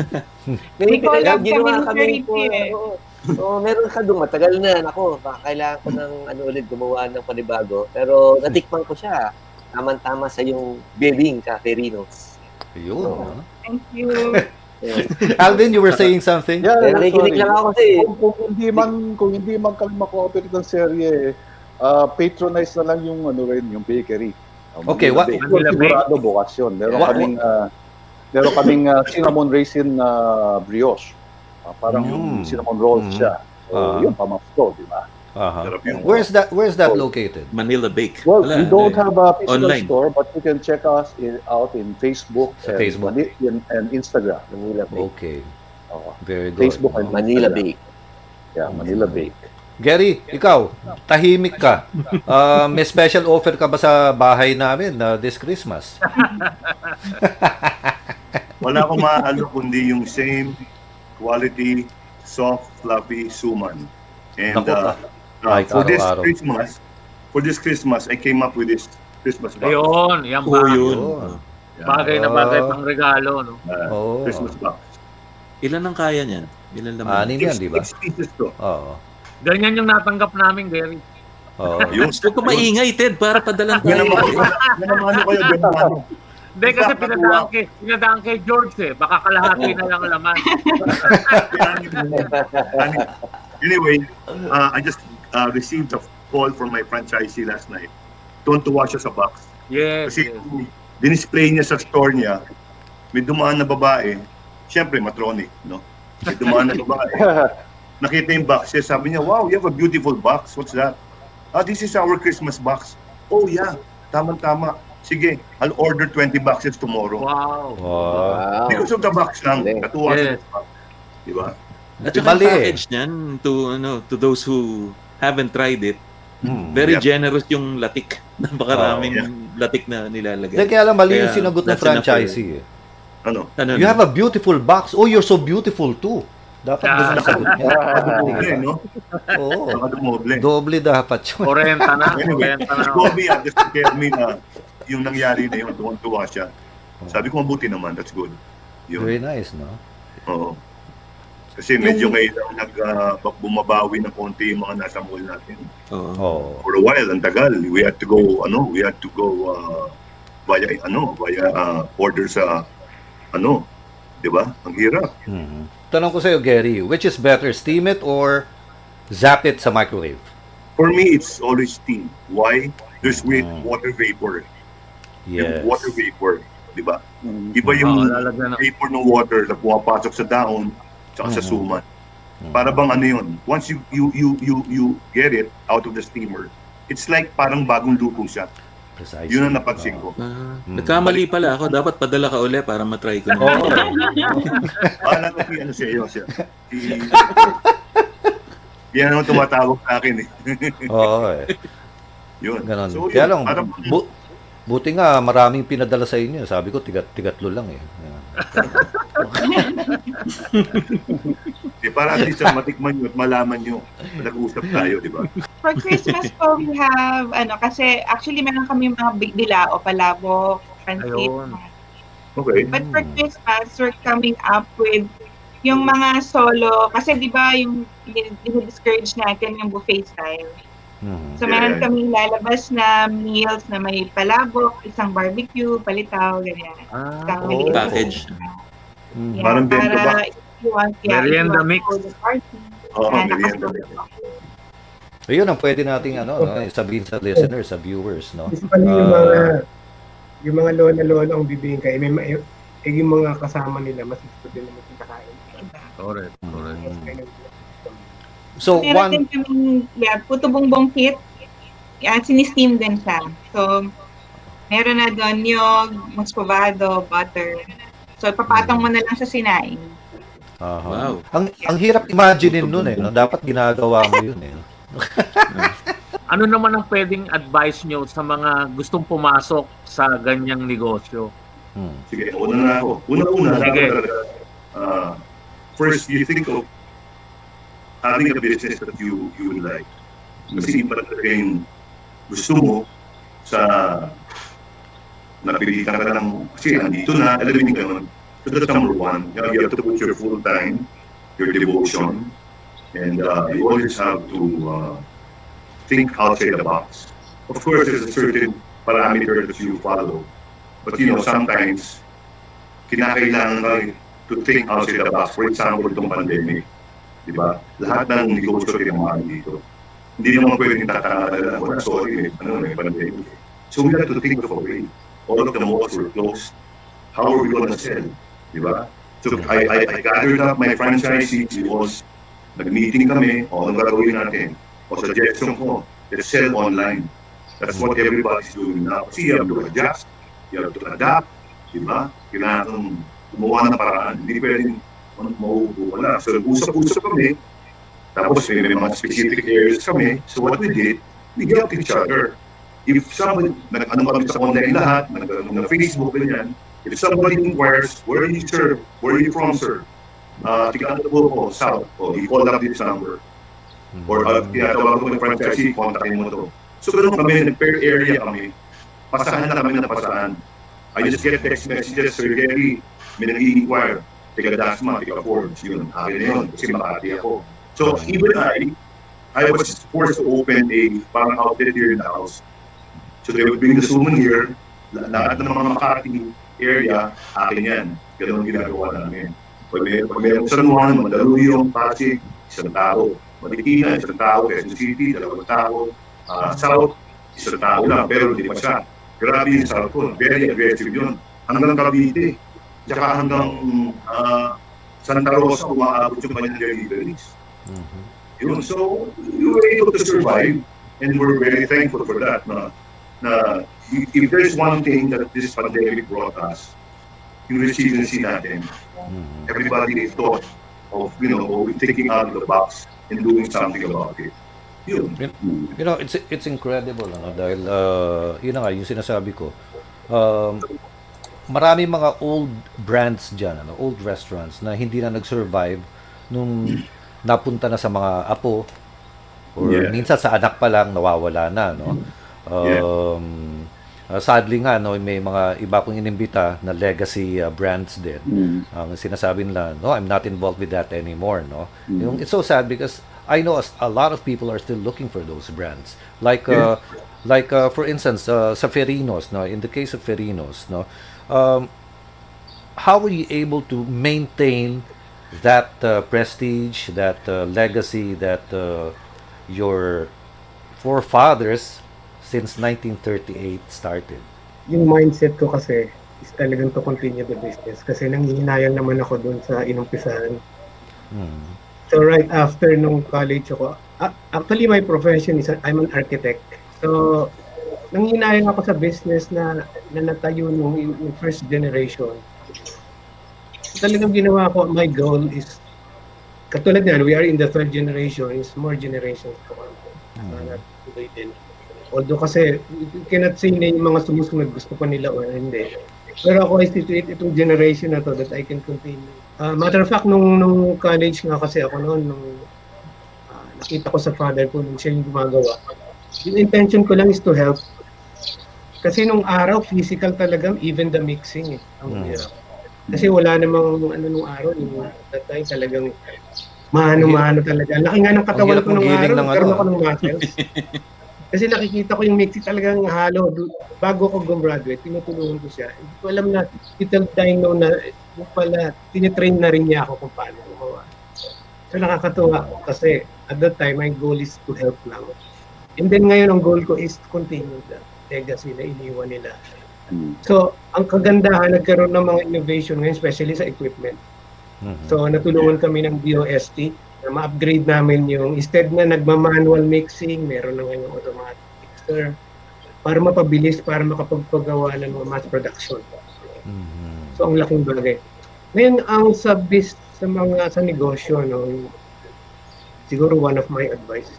May May collab ginawa kami ni kami po. Richie eh. oo. So, meron ka doon, matagal na. Ako, kailangan ko ng ano ulit, gumawa ng panibago. Pero natikman ko siya. Tama-tama sa yung bedding, Cafe Rino's. Ayun. Oo. ah. Thank you. Ayun. Alvin, you were saying something? Yeah, nakikinig lang ako kasi. Kung, kung hindi man kung hindi man kami makooperate ng serye, uh, patronize na lang yung ano rin, yung bakery. Uh, Okay, what-. Manila Bake. Sigurado bukas yun. Meron What- kaming uh, meron kaming uh, cinnamon raisin na brioche. Uh, parang Mm. cinnamon rolls Mm. siya. So, Ah. yun, pamasko, di ba? Yun. Where's that where's that located? Manila Bake. Well, Wala, we don't have a physical Online. store, but you can check us in, out in Facebook, Sa and, Facebook. Mani- and, and Instagram. Manila Bake. Okay. Oo. Very good. Facebook and Manila Instagram. Bake. Yeah, Manila Bake. Gary, ikaw, tahimik ka. Ah, may special offer ka ba sa bahay namin na this Christmas? Wala akong maano kundi yung same quality, soft, fluffy suman. And uh, uh, Like for this. Christmas, for this Christmas, I came up with this Christmas box. Ayun, yan ba? yun. Ayun. Bagay na bagay pang regalo, no? Uh, Oo. Christmas box. Ilan ang kaya niyan? Ilan naman? Anim yan, Six, di ba? six pieces to. Oo. Ganyan yung natanggap namin, Gary. Oo. Yung Huwag ko maingay, Ted, para padalan tayo. naman, yan naman ano kayo, yan naman ano. Hindi kasi pinadaan kay, pinadaan kay George eh. Baka kalahati na lang laman. Anyway, uh, I just uh, received a call from my franchisee last night. Don't to watch sa box. Yes, Kasi yes. dinisplay niya sa store niya, may dumaan na babae, syempre matronic, no? May dumaan na babae. Nakita yung box niya, sabi niya, wow, you have a beautiful box. What's that? Ah, this is our Christmas box. Oh yeah, tama-tama. Sige, I'll order 20 boxes tomorrow. Wow. Wow. Because of the box lang, natuwa Yes. sa box. Diba? At saka package niyan, to, ano, to those who haven't tried it, Hmm. very Yeah. generous yung latik. Napakaraming Oh, latik na nilalagay. Hindi, kaya lang mali yung sinagot ng franchisee. eh. Ano? Ano, You no? have a beautiful box. Oh, you're so beautiful too. Dapat Ah. ganun ang sagot niya. Doble, no? Oo. Nakadumoble. Doble dapat yun. 40 na. Anyway, 40 na. Bobby ah, just tell me na yung nangyari na yun, tuwang-tuwa siya. Sabi ko, mabuti naman, that's good. Yun. Very nice, no? Oo. Kasi medyo ngayon nag ah, bumabawi ng konti yung mga nasa mall natin. Oo. Oo. For a while, ang tagal. We had to go, ano, we had to go uh, via, ano, via uh, order sa, ano, di ba? Ang hirap. Mhm. Tanong ko sa'yo, Gary, which is better, steam it or zap it sa microwave? For me, it's always steam. Why? There's with Mm. water vapor. Yes. Yung water vapor, di ba? Mm. Iba yung ng vapor ng water na pumapasok sa dahon tsaka sa Mhm. suman. Mhm. Para bang ano yun? Once you you you you you get it out of the steamer, it's like parang bagong luto siya. Precisely. Yun ang napansin ko. Ah, Hmm. Nagkamali pala ako. Dapat padala ka uli para matry ko. Oo. Alam ko ano siya yun siya. Si- Yan naman tumatawag sa akin eh. Oo, eh. yun. Ganon. So, Kaya yun, lang, parang- bu- buti nga maraming pinadala sa inyo. Sabi ko, tigat tigatlo lang eh. Yan. eh, para at least matikman nyo at malaman nyo. Nag-uusap tayo, di ba? For Christmas po, we have, ano, kasi actually meron kami mga big bilao, palabok, pancit. Okay. But for Christmas, we're coming up with yung mga solo, kasi di ba yung discourage natin yung buffet style. Mhm. So meron kaming lalabas na meals na may palabok, isang barbecue, palitaw, ganyan. Ah, oh. Package. Mhm. Yeah, Parang bento para if you want, yeah, Merienda mix. Oo, yeah, merienda mix. Ayun ang pwede nating ano, no, sabihin sa listeners, sa viewers, no. Usually yung Ah. mga yung mga lola-lola ang bibigyan kayo, may, may, eh, yung mga kasama nila, mas gusto din naman yung kakain. Correct, correct. So Meron one din kaming, yeah, puto bongbong kit. Yeah, sini-steam din siya. So, meron na doon yung muscovado, butter. So, papatong mo na lang sa sinaing. Aha. Wow. Ang ang hirap imaginein nun eh, no? dapat ginagawa mo yun eh. Ano naman ang pwedeng advice nyo sa mga gustong pumasok sa ganyang negosyo? Hmm. Sige, una na ako. Una-una, Sige. uh, first, you think of having a business that you you would like. Kasi iba talaga yung gusto mo sa napilitan ka lang, kasi nandito na, alam mo ganun. So that's number one. You have to put your full time, your devotion, and uh, you always have to uh, think outside the box. Of course, there's a certain parameter that you follow. But you know, sometimes, kinakailangan ka to think outside the box. For example, itong pandemic. Di ba? Lahat ng negosyo tinamaan dito. Hindi naman pwedeng tatanga na "Wala, sorry, may, ano, may pandemic. So we have to think of a way. All of the malls were closed. How are we going to sell? Di ba? So I, I, I gathered up my franchisees. It was, nag-meeting kami, o anong gagawin natin? O suggestion ko, let's sell online. That's what everybody's doing now. Kasi you have to adjust, you have to adapt, di ba? Kailangan gumawa ng paraan. Hindi pwedeng mauupo wala. So, usap-usap kami. Tapos may, may mga specific areas kami. So what we did, we helped each other. If somebody, nag-ano kami sa online lahat, nag-ano na Facebook, ganyan. If somebody inquires, where do you serve? Where are you from, sir? Uh, Tigano po ko, South. O, he called up this number. Or uh, tinatawag ko ng franchisee, kontakin mo to. So ganun kami, nag-per area kami. Pasahan na kami na pasahan. I just get text messages, Sir Gary, may nag-i-inquire. Tiga Dasma, tiga Forbes, yun. Akin na yun, kasi Makati ako. So even I, I was forced to open a parang outlet here in the house. So they would bring the suman here, la- lahat ng mga Makati area, akin yan. Ganun ginagawa namin. Pag may, pag may San Juan, Mandaluyong, Pasig, isang tao. Marikina, isang tao. Quezon City, dalawang tao. Ah, South, isang tao lang, pero hindi pa siya. Grabe yung South ko. Very aggressive yun. Hanggang Cavite. Tsaka hanggang ah, Santa Rosa, umaabot yung kanyang deliveries. Mhm. Yun. So, we were able to survive and we're very thankful for that. Na, na if, there's one thing that this pandemic brought us, yung resiliency natin, Mhm. everybody thought of, you know, thinking out of the box and doing something about it. Yun. You know, it's it's incredible ano dahil uh, yun na nga yung sinasabi ko. Um, marami mga old brands diyan, ano, old restaurants na hindi na nag-survive nung napunta na sa mga apo or Yeah. minsan sa anak pa lang nawawala na, no. Um, uh, sadly nga no, may mga iba kong inimbita na legacy uh, brands din. Ang sinasabi nila, no, I'm not involved with that anymore, no. Yung it's so sad because I know a, a lot of people are still looking for those brands. Like uh, like uh, for instance, uh, sa Ferinos, no, in the case of Ferinos, no, um, how were you able to maintain that uh, prestige, that uh, legacy that uh, your forefathers since 1938 started? yung mindset ko kasi is talagang to continue the business kasi nanghihinayang naman ako dun sa inumpisahan. Hmm. So right after nung college ako, actually my profession is I'm an architect. So nanghihinayang ako sa business na, na natayo nung yung, first generation. Talagang ginawa ko, my goal is katulad yan, we are in the third generation, is more generations to come. Tuloy din. Although kasi, you cannot say na yung mga sumusunod gusto pa nila or hindi. Pero ako, I situate itong generation na to that I can continue. Ah, matter of fact, nung, nung college nga kasi ako noon, nung ah, nakita ko sa father ko nung siya yung gumagawa. Yung intention ko lang is to help. Kasi nung araw, physical talaga, even the mixing eh. Ang Mm. hirap. Kasi wala namang ano nung araw, yung that time talagang mano-mano talaga. Laki nga ng katawan ko nung araw, nagkaroon ano, ako ng muscles. Kasi nakikita ko yung mixing talagang halo. Bago ako gumraduate, tinutulungan ko siya. Hindi ko alam na, little dino na, yung pala, tinitrain na rin niya ako kung paano gumawa. So nakakatuwa kasi at that time, my goal is to help lang. And then ngayon, ang goal ko is to continue the legacy na iniwan nila. Mm. So, ang kagandahan, nagkaroon ng mga innovation ngayon, especially sa equipment. Mhm. So, natulungan kami ng DOST na ma-upgrade namin yung, instead na nagma-manual mixing, meron na ngayon automatic mixer para mapabilis, para makapagpagawa ng mga mass production. Mhm. So, ang laking bagay. Ngayon, ang sa bis, sa mga sa negosyo, no, siguro one of my advice,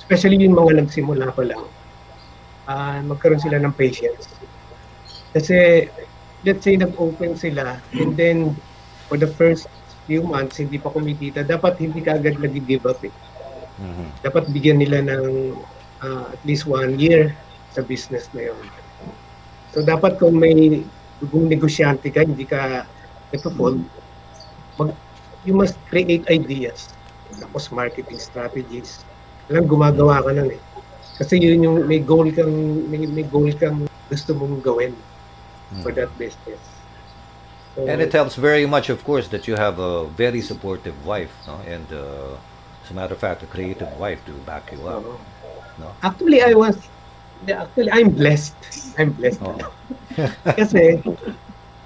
especially yung mga nagsimula pa lang, ah, magkaroon sila ng patience. Kasi, let's say, nag-open sila, and then, for the first few months, hindi pa kumikita, dapat hindi ka agad nag-give up eh. Mhm. Dapat bigyan nila ng ah, at least one year sa business na yun. So, dapat kung may kung negosyante ka, hindi ka nagpo-fold, mag, you must create ideas. Tapos marketing strategies. Alam, gumagawa ka nun eh. Kasi yun yung may goal kang may, may goal kang gusto mong gawin for that business. So, And it helps very much, of course, that you have a very supportive wife, no? And uh, as a matter of fact, a creative wife to back you up. No? Actually, I was actually I'm blessed. I'm blessed. Oo. Kasi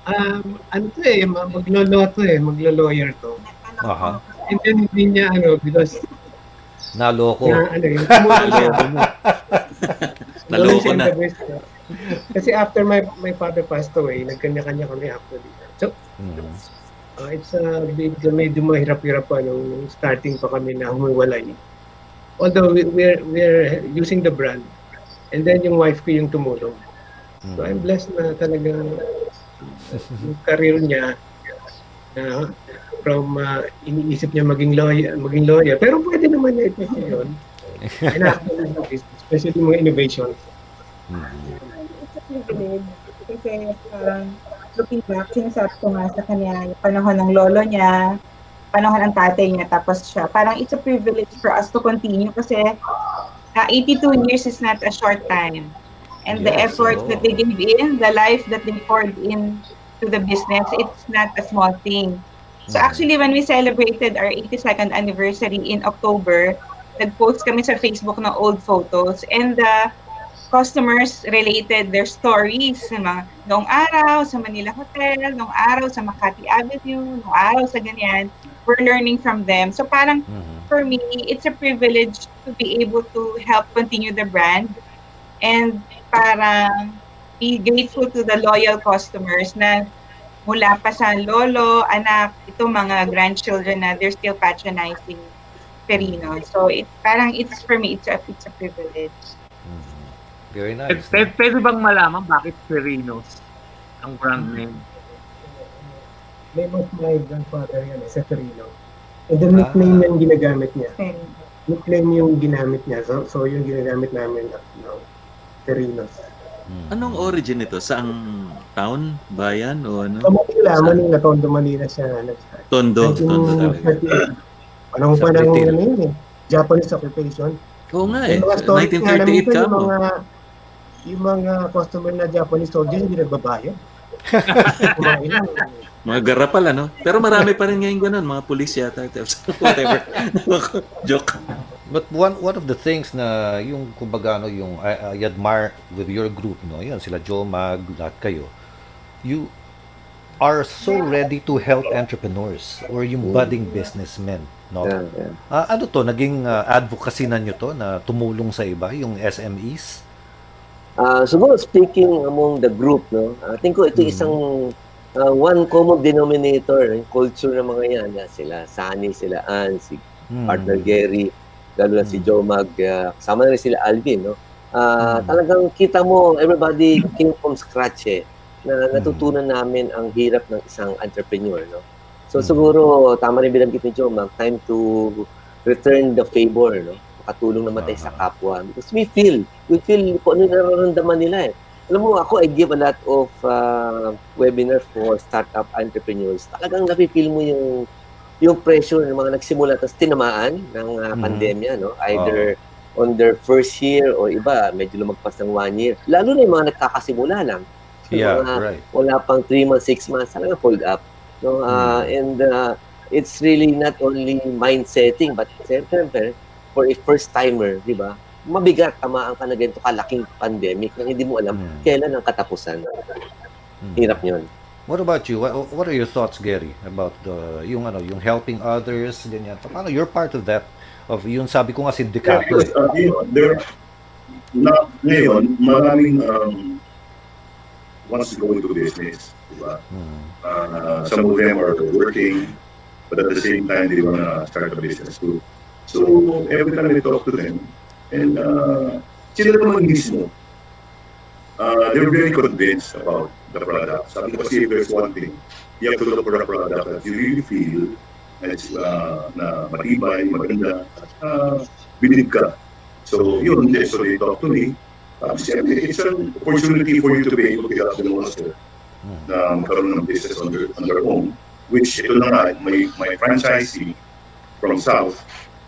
um ano to eh, ma- magloloto eh, maglo-lawyer to. Aha. And then hindi niya ano because Naloko. na ano siya. Naloko mo. Naloko na. Kasi after my my father passed away, nagkanya-kanya kami actually. So, Mhm. uh, it's a big, medyo mahirap-hirap pa nung, starting pa kami na humiwalay. Although we, we're, we're using the brand. And then yung wife ko yung tumulong. So I'm blessed na talagang yung career niya na from uh, iniisip niya maging lawyer, maging lawyer. Pero pwede naman ito yun. Especially mga innovation. It's a privilege. Kasi um, looking back, sinasabi ko nga sa kanya, yung panahon ng lolo niya, panahon ng tatay niya, tapos siya. Parang it's a privilege for us to continue kasi uh, 82 years is not a short time. And the Yes, effort oo. that they gave in, the life that they poured in to the business, it's not a small thing. So actually, when we celebrated our 82nd anniversary in October, nag-post kami sa Facebook ng old photos and the customers related their stories sa mga noong araw sa Manila Hotel, noong araw sa Makati Avenue, noong araw sa ganyan. We're learning from them. So parang Mhm. for me, it's a privilege to be able to help continue the brand and parang be grateful to the loyal customers na mula pa sa lolo, anak, ito mga grandchildren na they're still patronizing Perino. So it parang it's for me it's a it's a privilege. Mhm. Very nice. pwede, pwede bang malaman bakit Perinos ang brand name? Name of my grandfather yan, eh, Seferino. And the nickname yung ginagamit niya. Nickname yung ginamit niya. So, so yung ginagamit namin at now, Serinos. Anong origin nito? Saang town? Bayan? O ano? Sa Manila, Saan? Manila, Tondo, Manila siya nag-start. Tondo. Tondo talaga. 1938. Panahon Sa pa ng Britain. ano yun eh. Japanese occupation. Oo nga eh. Yung mga stories nga namin 1938 ito, ka yung mo. mga yung mga customer na Japanese soldiers hindi nagbabayad. Kumain lang. Mga garapal ano? Pero marami pa rin ngayon ganun. Mga pulis yata. Whatever. Joke. But one one of the things na yung kumbaga no, yung I, I admire with your group no, yan sila Joe Mag, lahat kayo. You are so ready to help entrepreneurs or yung budding businessmen, no? Yeah, yeah. Ah, ano to, naging ah, advocacy na nyo to na tumulong sa iba, yung SMEs? Ah, siguro speaking among the group, no, I think ko ito Mhm. isang ah, one common denominator, yung culture ng mga yan, na sila Sunny, sila Ann, si Hmm. partner Gary, lalo na si Joe Mag, ah, kasama na rin sila Alvin, no? Mm. Talagang kita mo, everybody came from scratch eh, na natutunan namin ang hirap ng isang entrepreneur, no? So Mm. siguro, tama rin binanggit ni Joe Mag, time to return the favor, no? Makatulong naman tayo sa Ah. kapwa. Because we feel, we feel kung ano yung nararamdaman nila eh. alam mo, ako, I give a lot of uh, webinar for startup entrepreneurs. Talagang napipil mo yung yung pressure ng mga nagsimula tapos tinamaan ng uh, pandemya, no? Either on their first year o iba, medyo lumagpas ng one year. Lalo na yung mga nagkakasimula lang. So, Yeah, mga right. wala pang 3 months, 6 months, talaga fold up. No? Uh, And uh, it's really not only mind setting, but siyempre, for a first timer, di ba? Mabigat, tamaan ka na ganito kalaking pandemic na hindi mo alam Mm. kailan ang katapusan. Mm. Hirap yun. What about you? What, what are your thoughts, Gary, about the yung ano, yung helping others, ganyan. Paano you're part of that of yung sabi ko nga Yeah, sindikato. because, eh. uh, you know, there, na, ngayon, maraming um, wants to go into business. Diba? Mm. Uh, some of them are working, but at the same time, they want to start a business too. So, every time I talk to them, and uh, sila naman mismo, uh, they're very convinced about the product. Sabi ko kasi there's one thing, you have to look for a product that you really feel na, uh, na matibay, maganda, at uh, believe ka. So, yun, so they talk to me. Siyempre, it's an opportunity for you to be able to help them also na magkaroon ng business on their, on their own. Which, ito na nga, my, my franchisee from South,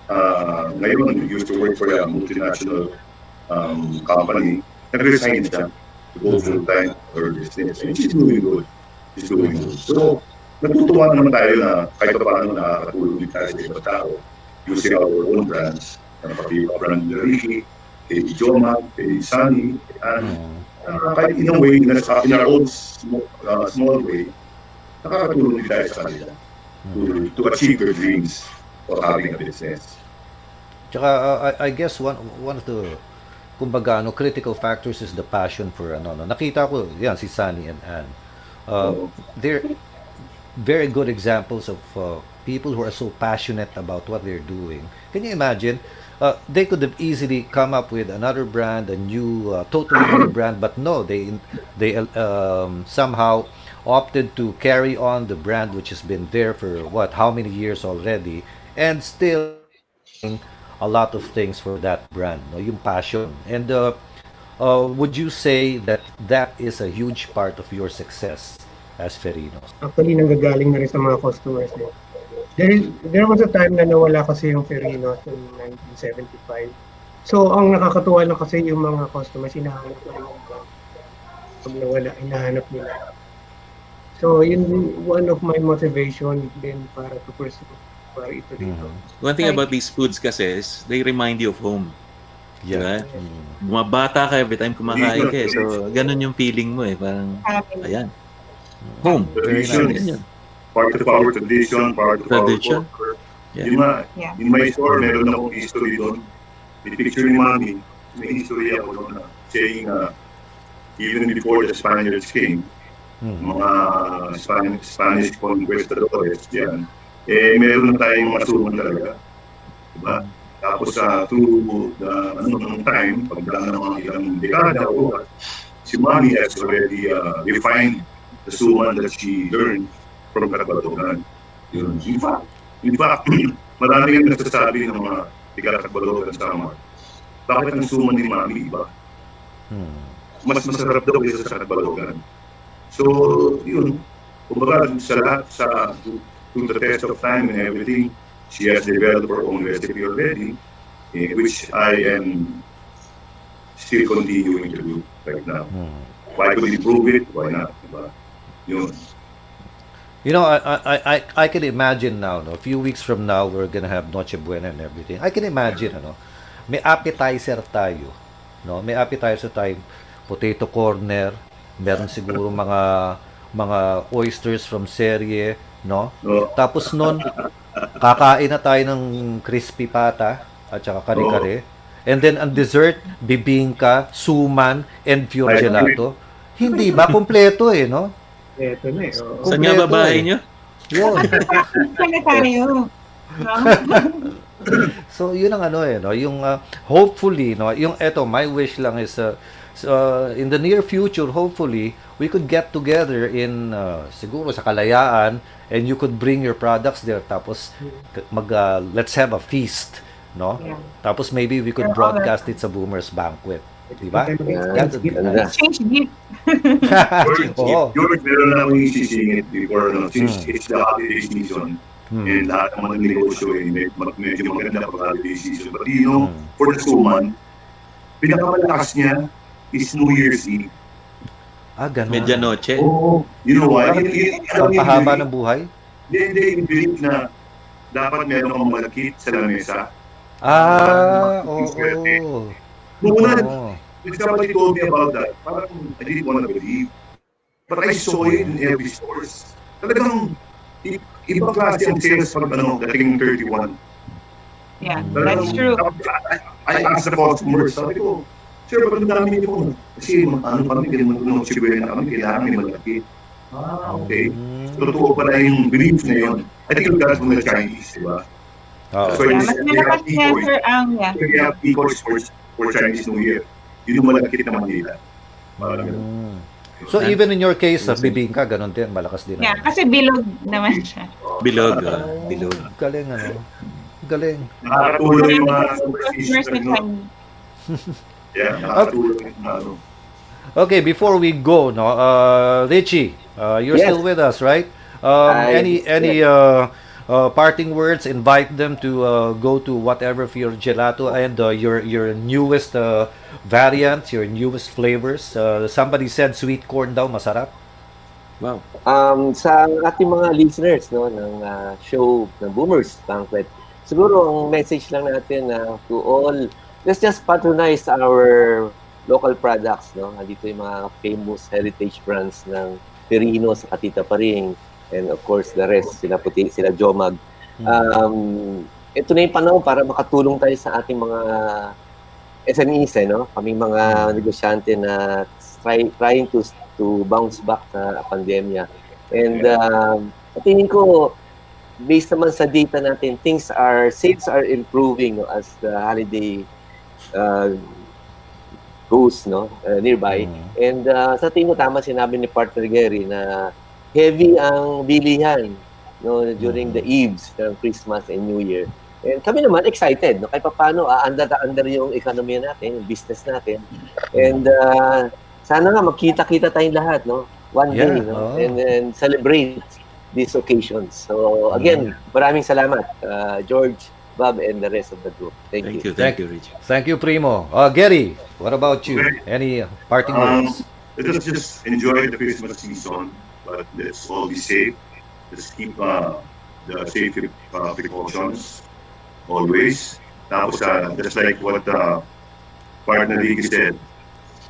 uh, ngayon, used to work for a multinational um, company, nag-resign siya to go full-time or business. And she's doing good. She's doing good. So, natutuwa naman tayo na kahit pa paano nakakatulong din tayo sa ibang tao using our own brands. Ang pati brand ni Ricky, kay Joma, kay Sunny, kay. Uh, kahit in a way, na sa in our own small, uh, small way, nakakatulong din tayo sa kanila to, to achieve their dreams of having a business. Tsaka uh, I, I guess one one of the kumbaga ano critical factors is the passion for ano no. Nakita ko yan si Sunny and Anne. Uh, they're very good examples of uh, people who are so passionate about what they're doing. Can you imagine? Uh, they could have easily come up with another brand, a new, uh, totally new brand, but no, they they um, somehow opted to carry on the brand which has been there for what, how many years already, and still a lot of things for that brand, no, yung passion. And uh, uh, would you say that that is a huge part of your success as Ferinos? Actually, nanggagaling na rin sa mga customers eh. There, is, there was a time na nawala kasi yung Ferrino in 1975. So, ang nakakatuwa lang kasi yung mga customers, hinahanap rin yung. Pag nawala, hinahanap nila. So, yun one of my motivation din para to pursue para ito dito. One thing about these foods kasi is they remind you of home. Yeah. Diba? Bumabata ka every time kumakain ka eh. So, ganun yung feeling mo eh. Parang, ayan. Home. Tradition Yan is yun. part of our tradition, part of Tradition. our culture. Yeah. Yun nga, Yeah. in my store, meron akong history doon. May picture ni Mami, may history ako doon na saying na even before the Spaniards came, mga Spanish, Spanish conquistadores yan, eh meron tayong masuman talaga. Diba? Tapos sa through the ano, ng time, pagdaan ng mga ilang dekada o what, si Mami has already uh, refined the suman that she learned from Katbalogan. Yun. In fact, in fact, marami yung nagsasabi ng mga tiga-Katbalogan sa mga bakit ang suman ni Mami iba? Mas masarap daw kaysa sa Katbalogan. So, yun. Kumbaga, sa lahat, sa, to, the test of time and everything, she has developed her own recipe already, eh, which I am still continuing to do right now. Why could improve it? Why not? Diba? Yun. You know, I, I, I, I can imagine now, no, a few weeks from now, we're gonna have Noche Buena and everything. I can imagine, ano, may appetizer tayo, no? May appetizer tayo, potato corner, meron siguro mga mga oysters from serye, no? Tapos nun, kakain na tayo ng crispy pata at saka kare-kare. And then ang dessert, bibingka, suman, and pure Ay, gelato. Hindi ba? Kompleto eh, no? Ito na eh. oo. Saan nga Kompleto babae eh. nyo? Yun. Pala tayo. so yun ang ano eh no yung uh, hopefully no yung eto my wish lang is uh, so, in the near future hopefully we could get together in uh, siguro sa Kalayaan and you could bring your products there tapos mag uh, let's have a feast no Yeah. tapos maybe we could Yeah, broadcast it sa Boomers Banquet Diba? Time That would be Ganda. nice. Change gift. George, Oo. George, meron na akong isisingit before, no? Since Hmm. it's the holiday season, Hmm. and lahat ng mga negosyo ay med- mag- medyo maganda pag holiday season. But you know, Hmm. for the suman, pinakamalakas niya is New Year's Eve. Ah, ganun. Medianoche. Oh, you know why? Belief- ng buhay? Hindi, hindi, yung belief na dapat meron kang malakit sa lamesa. Ah, oo. Nung una, Oo. when somebody told me about that, parang I didn't want to believe. But I saw it in every stores. Talagang ibang klase ang sales pag ano, dating 31. Yeah, that's true. I, I asked the customers, sabi ko, Sir, ba't ang dami niyo po? Kasi ano kami, ganun nung siguro na kami, kailangan may malaki. Ah, okay. So, totoo pala yung belief na yun. I think that's from the Chinese, di ba? Oo. So, Yeah, it's- mas malakas niya, sir, ang, yeah. They have decoys for, for Chinese New Year. Yun yung malaki na Manila. Parang. Mm. So even in your case, sa bibingka, ganun din, malakas din. Yeah, naman. kasi bilog naman siya. Bilog. ah, bilog. Galing ano. Galing. Nakakatulong yung mga superstition. Yeah, ano. Okay, before we go, no, uh, Richie, uh, you're Yes. still with us, right? Um, I- any any uh, uh, parting words? Invite them to uh, go to whatever for your gelato and uh, your your newest uh, variant, your newest flavors. Uh, somebody said sweet corn daw masarap. Wow. Um, sa ating mga listeners no, ng ah, show ng Boomers Banquet, siguro ang message lang natin na to all, let's just patronize our local products. No? Andito yung mga famous heritage brands ng Perino sa Katita Paring and of course the rest, sila Puti, sila Jomag. Um, ito na yung panahon para makatulong tayo sa ating mga SMEs, eh, no? Kaming mga negosyante na try, trying to to bounce back sa pandemya. And um, sa tingin ko, based naman sa data natin, things are, sales are improving no, as the holiday uh, goes no, uh, nearby. And uh, sa tingin ko, tama sinabi ni partner Gary na heavy ang bilihan no, during the eves ng Christmas and New Year. And kami naman excited, no? Kahit paano, under under yung economy natin, yung business natin. And uh, sana nga magkita-kita tayong lahat, no? One Yeah, day, no? oo. And then celebrate these occasions. So again, maraming salamat, uh, George, Bob, and the rest of the group. Thank, Thank you. you, thank you, Richie. Thank you, Primo. Uh, Gary, what about you? Okay. Any uh, parting Um, words? let us just enjoy the Christmas season, but let's all be safe. Just keep uh, the safety uh, precautions always. Tapos, uh, just like what uh, partner Ricky said,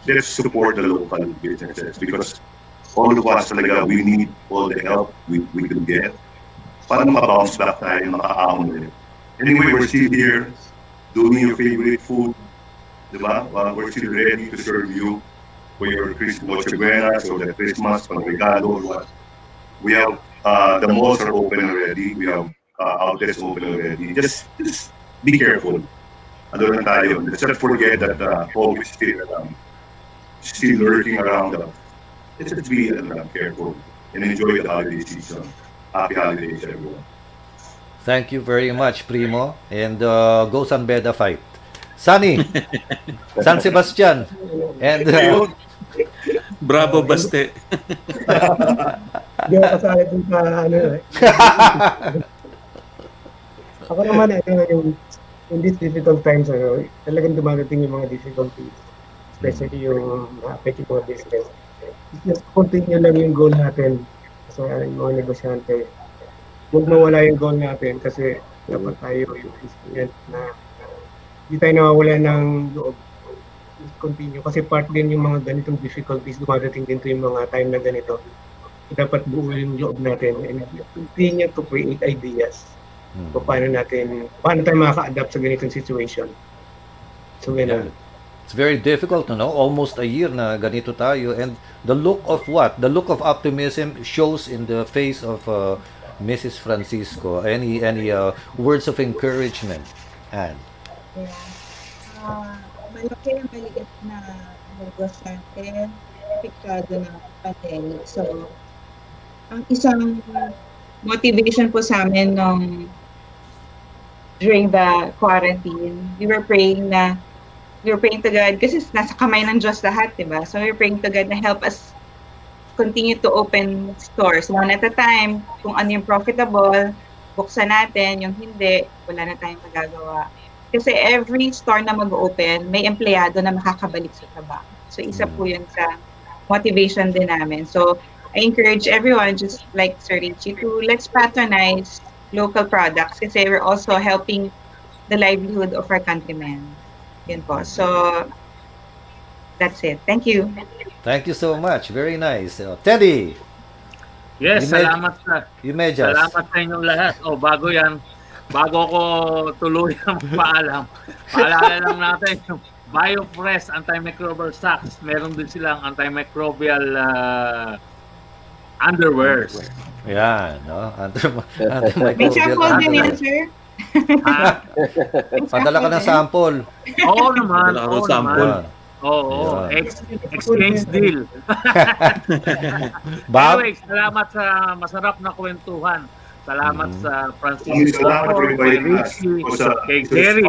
let's support the local businesses because all of us talaga, we need all the help we, we can get para makabounce back tayo, makaahon ulit. Anyway, we're still here doing your favorite food? Uh, we're still ready to serve you for your Christmas Buenas or the Christmas, pang regalo or what. We have, uh, the malls are open already. We have uh, outlets open already. Just, just be careful. Ano lang tayo. Let's not forget that uh, is still, um, still lurking around us. Let's just be lang, careful and enjoy the holiday season. Happy holidays, everyone. Thank you very much, Primo. And uh, go San Beda fight. Sunny, San Sebastian. And uh, Bravo, Baste. Hindi ako kasali dun sa ano eh. Ako naman eh, yung in these difficult times, ano, talagang dumadating yung mga difficulties. Especially yung affect yung mga business. Just continue lang yung goal natin sa yung mga negosyante. Huwag mawala yung goal natin kasi dapat tayo yung instrument na hindi tayo nawawala ng loob. Continue. Kasi part din yung mga ganitong difficulties, dumadating din to yung mga time na ganito dapat buo yung loob natin and continue to create ideas Hmm. kung paano natin, paano tayo makaka-adapt sa ganitong situation. So, ganun. It's very difficult, you know, almost a year na ganito tayo. And the look of what? The look of optimism shows in the face of uh, Mrs. Francisco. Any any uh, words of encouragement? And Yeah. Ah, malaki ang maliit na negosyante, apektado ng pandemic. So, ang isang motivation po sa amin nung during the quarantine, we were praying na we're praying to God kasi nasa kamay ng Diyos lahat, di ba? So we're praying to God na help us continue to open stores one at a time. Kung ano yung profitable, buksan natin. Yung hindi, wala na tayong magagawa. Kasi every store na mag-open, may empleyado na makakabalik sa trabaho. So isa po yun sa motivation din namin. So I encourage everyone, just like Sir Richie, to let's patronize local products kasi we're also helping the livelihood of our countrymen. Yun po. So, that's it. Thank you. Thank you so much. Very nice. Uh, Teddy, Yes, You may- salamat sa you may just. Salamat sa inyong lahat. Oh, bago yan, bago ko tuluyang paalam, paalala lang natin yung BioFresh antimicrobial socks. Meron din silang antimicrobial uh, underwears. Yan, no? Antim- May sample din yan, sir. Ha? Padala ka ng sample. Oo naman. Padala ka ng sample. naman. Oo, Yan. ex- exchange deal. Bob? Anyway, salamat sa masarap na kwentuhan. Salamat Mm-hmm. sa Francisco, kay. Richie, kay Jerry,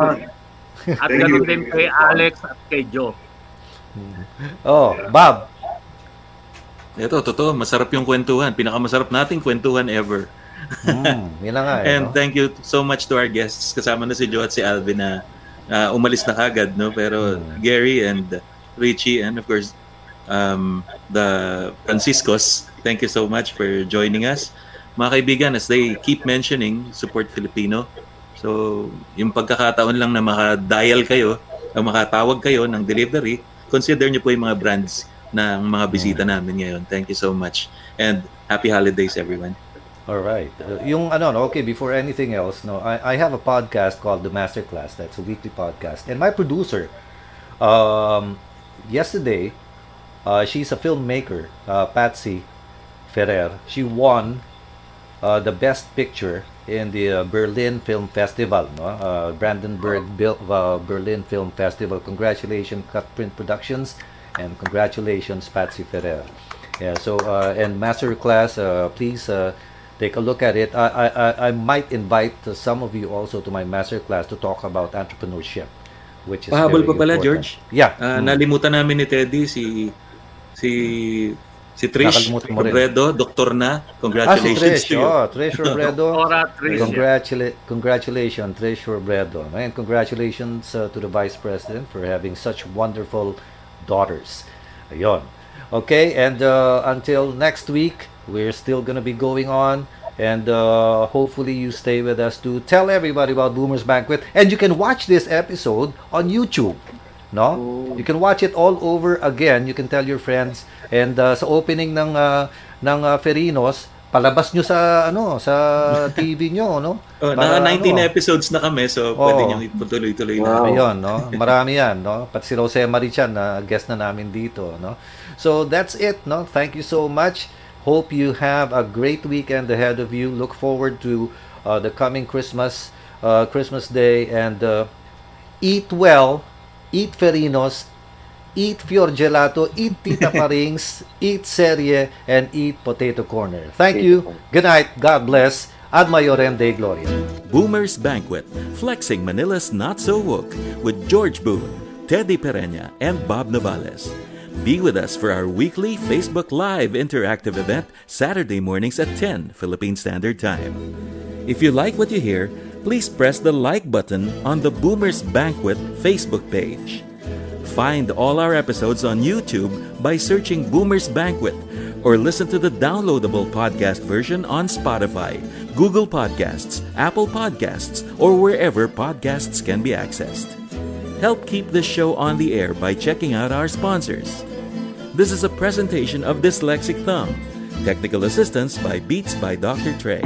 at ganoon din kay Alex at kay Joe. Oh, Bob. Ito, totoo, masarap yung kwentuhan. Pinakamasarap nating kwentuhan ever. Mm, yun na nga. eh, And no? thank you so much to our guests. Kasama na si Joe at si Alvin na ah, umalis na kagad, no? Pero Gary and Richie and of course um, the Franciscos, thank you so much for joining us. Mga kaibigan, as they keep mentioning, support Filipino. So, yung pagkakataon lang na makadial kayo, o makatawag kayo ng delivery, consider nyo po yung mga brands ng mga bisita namin ngayon. Thank you so much. And happy holidays, everyone. All right. Uh, yung ano, no, okay, before anything else, no, I, I have a podcast called The Masterclass. That's a weekly podcast. And my producer, um, yesterday, uh, she's a filmmaker, uh, Patsy Ferrer. She won uh, the best picture in the uh, Berlin Film Festival, no? Uh, Brandenburg Bil- uh, Berlin Film Festival. Congratulations, Cutprint Productions, and congratulations, Patsy Ferrer. Yeah. So uh, and masterclass, uh, please uh, take a look at it. I, I I- might invite uh, some of you also to my masterclass to talk about entrepreneurship, which is Pahabol very pa pala, important. George. Yeah. Ah, Mm. Nalimutan namin ni Teddy si si si Trish. Robredo, doktor na. Ah, si Congratulations Trish. to you. Oh, Trish Robredo. Congratula- congratulations, Trish Robredo. And congratulations uh, to the Vice President for having such wonderful daughters. Ayun. Okay, and uh, until next week, we're still to be going on. And uh, hopefully you stay with us to tell everybody about Boomer's Banquet. And you can watch this episode on YouTube. No? You can watch it all over again. You can tell your friends. And uh, sa opening ng uh, ng uh, Ferinos, palabas nyo sa ano sa TV nyo, no? Oh, Para, naka 19 ano, episodes na kami so Oo. pwede niyo ituloy-tuloy na. Ayun, no? Marami yan, no? Pati si Jose Marichan na guest na namin dito, no? So that's it, no? Thank you so much. Hope you have a great weekend ahead of you. Look forward to uh, the coming Christmas, uh, Christmas Day, and uh, eat well, eat Ferinos, eat Fior Gelato, eat Tita Parings, eat Serie, and eat Potato Corner. Thank you. Good night. God bless. Ad Maiorem Dei Gloria. Boomer's Banquet, flexing Manila's not so woke with George Boone, Teddy Pereña, and Bob Navales. Be with us for our weekly Facebook Live interactive event Saturday mornings at 10 Philippine Standard Time. If you like what you hear, please press the like button on the Boomers Banquet Facebook page. Find all our episodes on YouTube by searching Boomers Banquet or listen to the downloadable podcast version on Spotify, Google Podcasts, Apple Podcasts, or wherever podcasts can be accessed. Help keep this show on the air by checking out our sponsors. This is a presentation of Dyslexic Thumb. Technical assistance by Beats by Dr. Trey.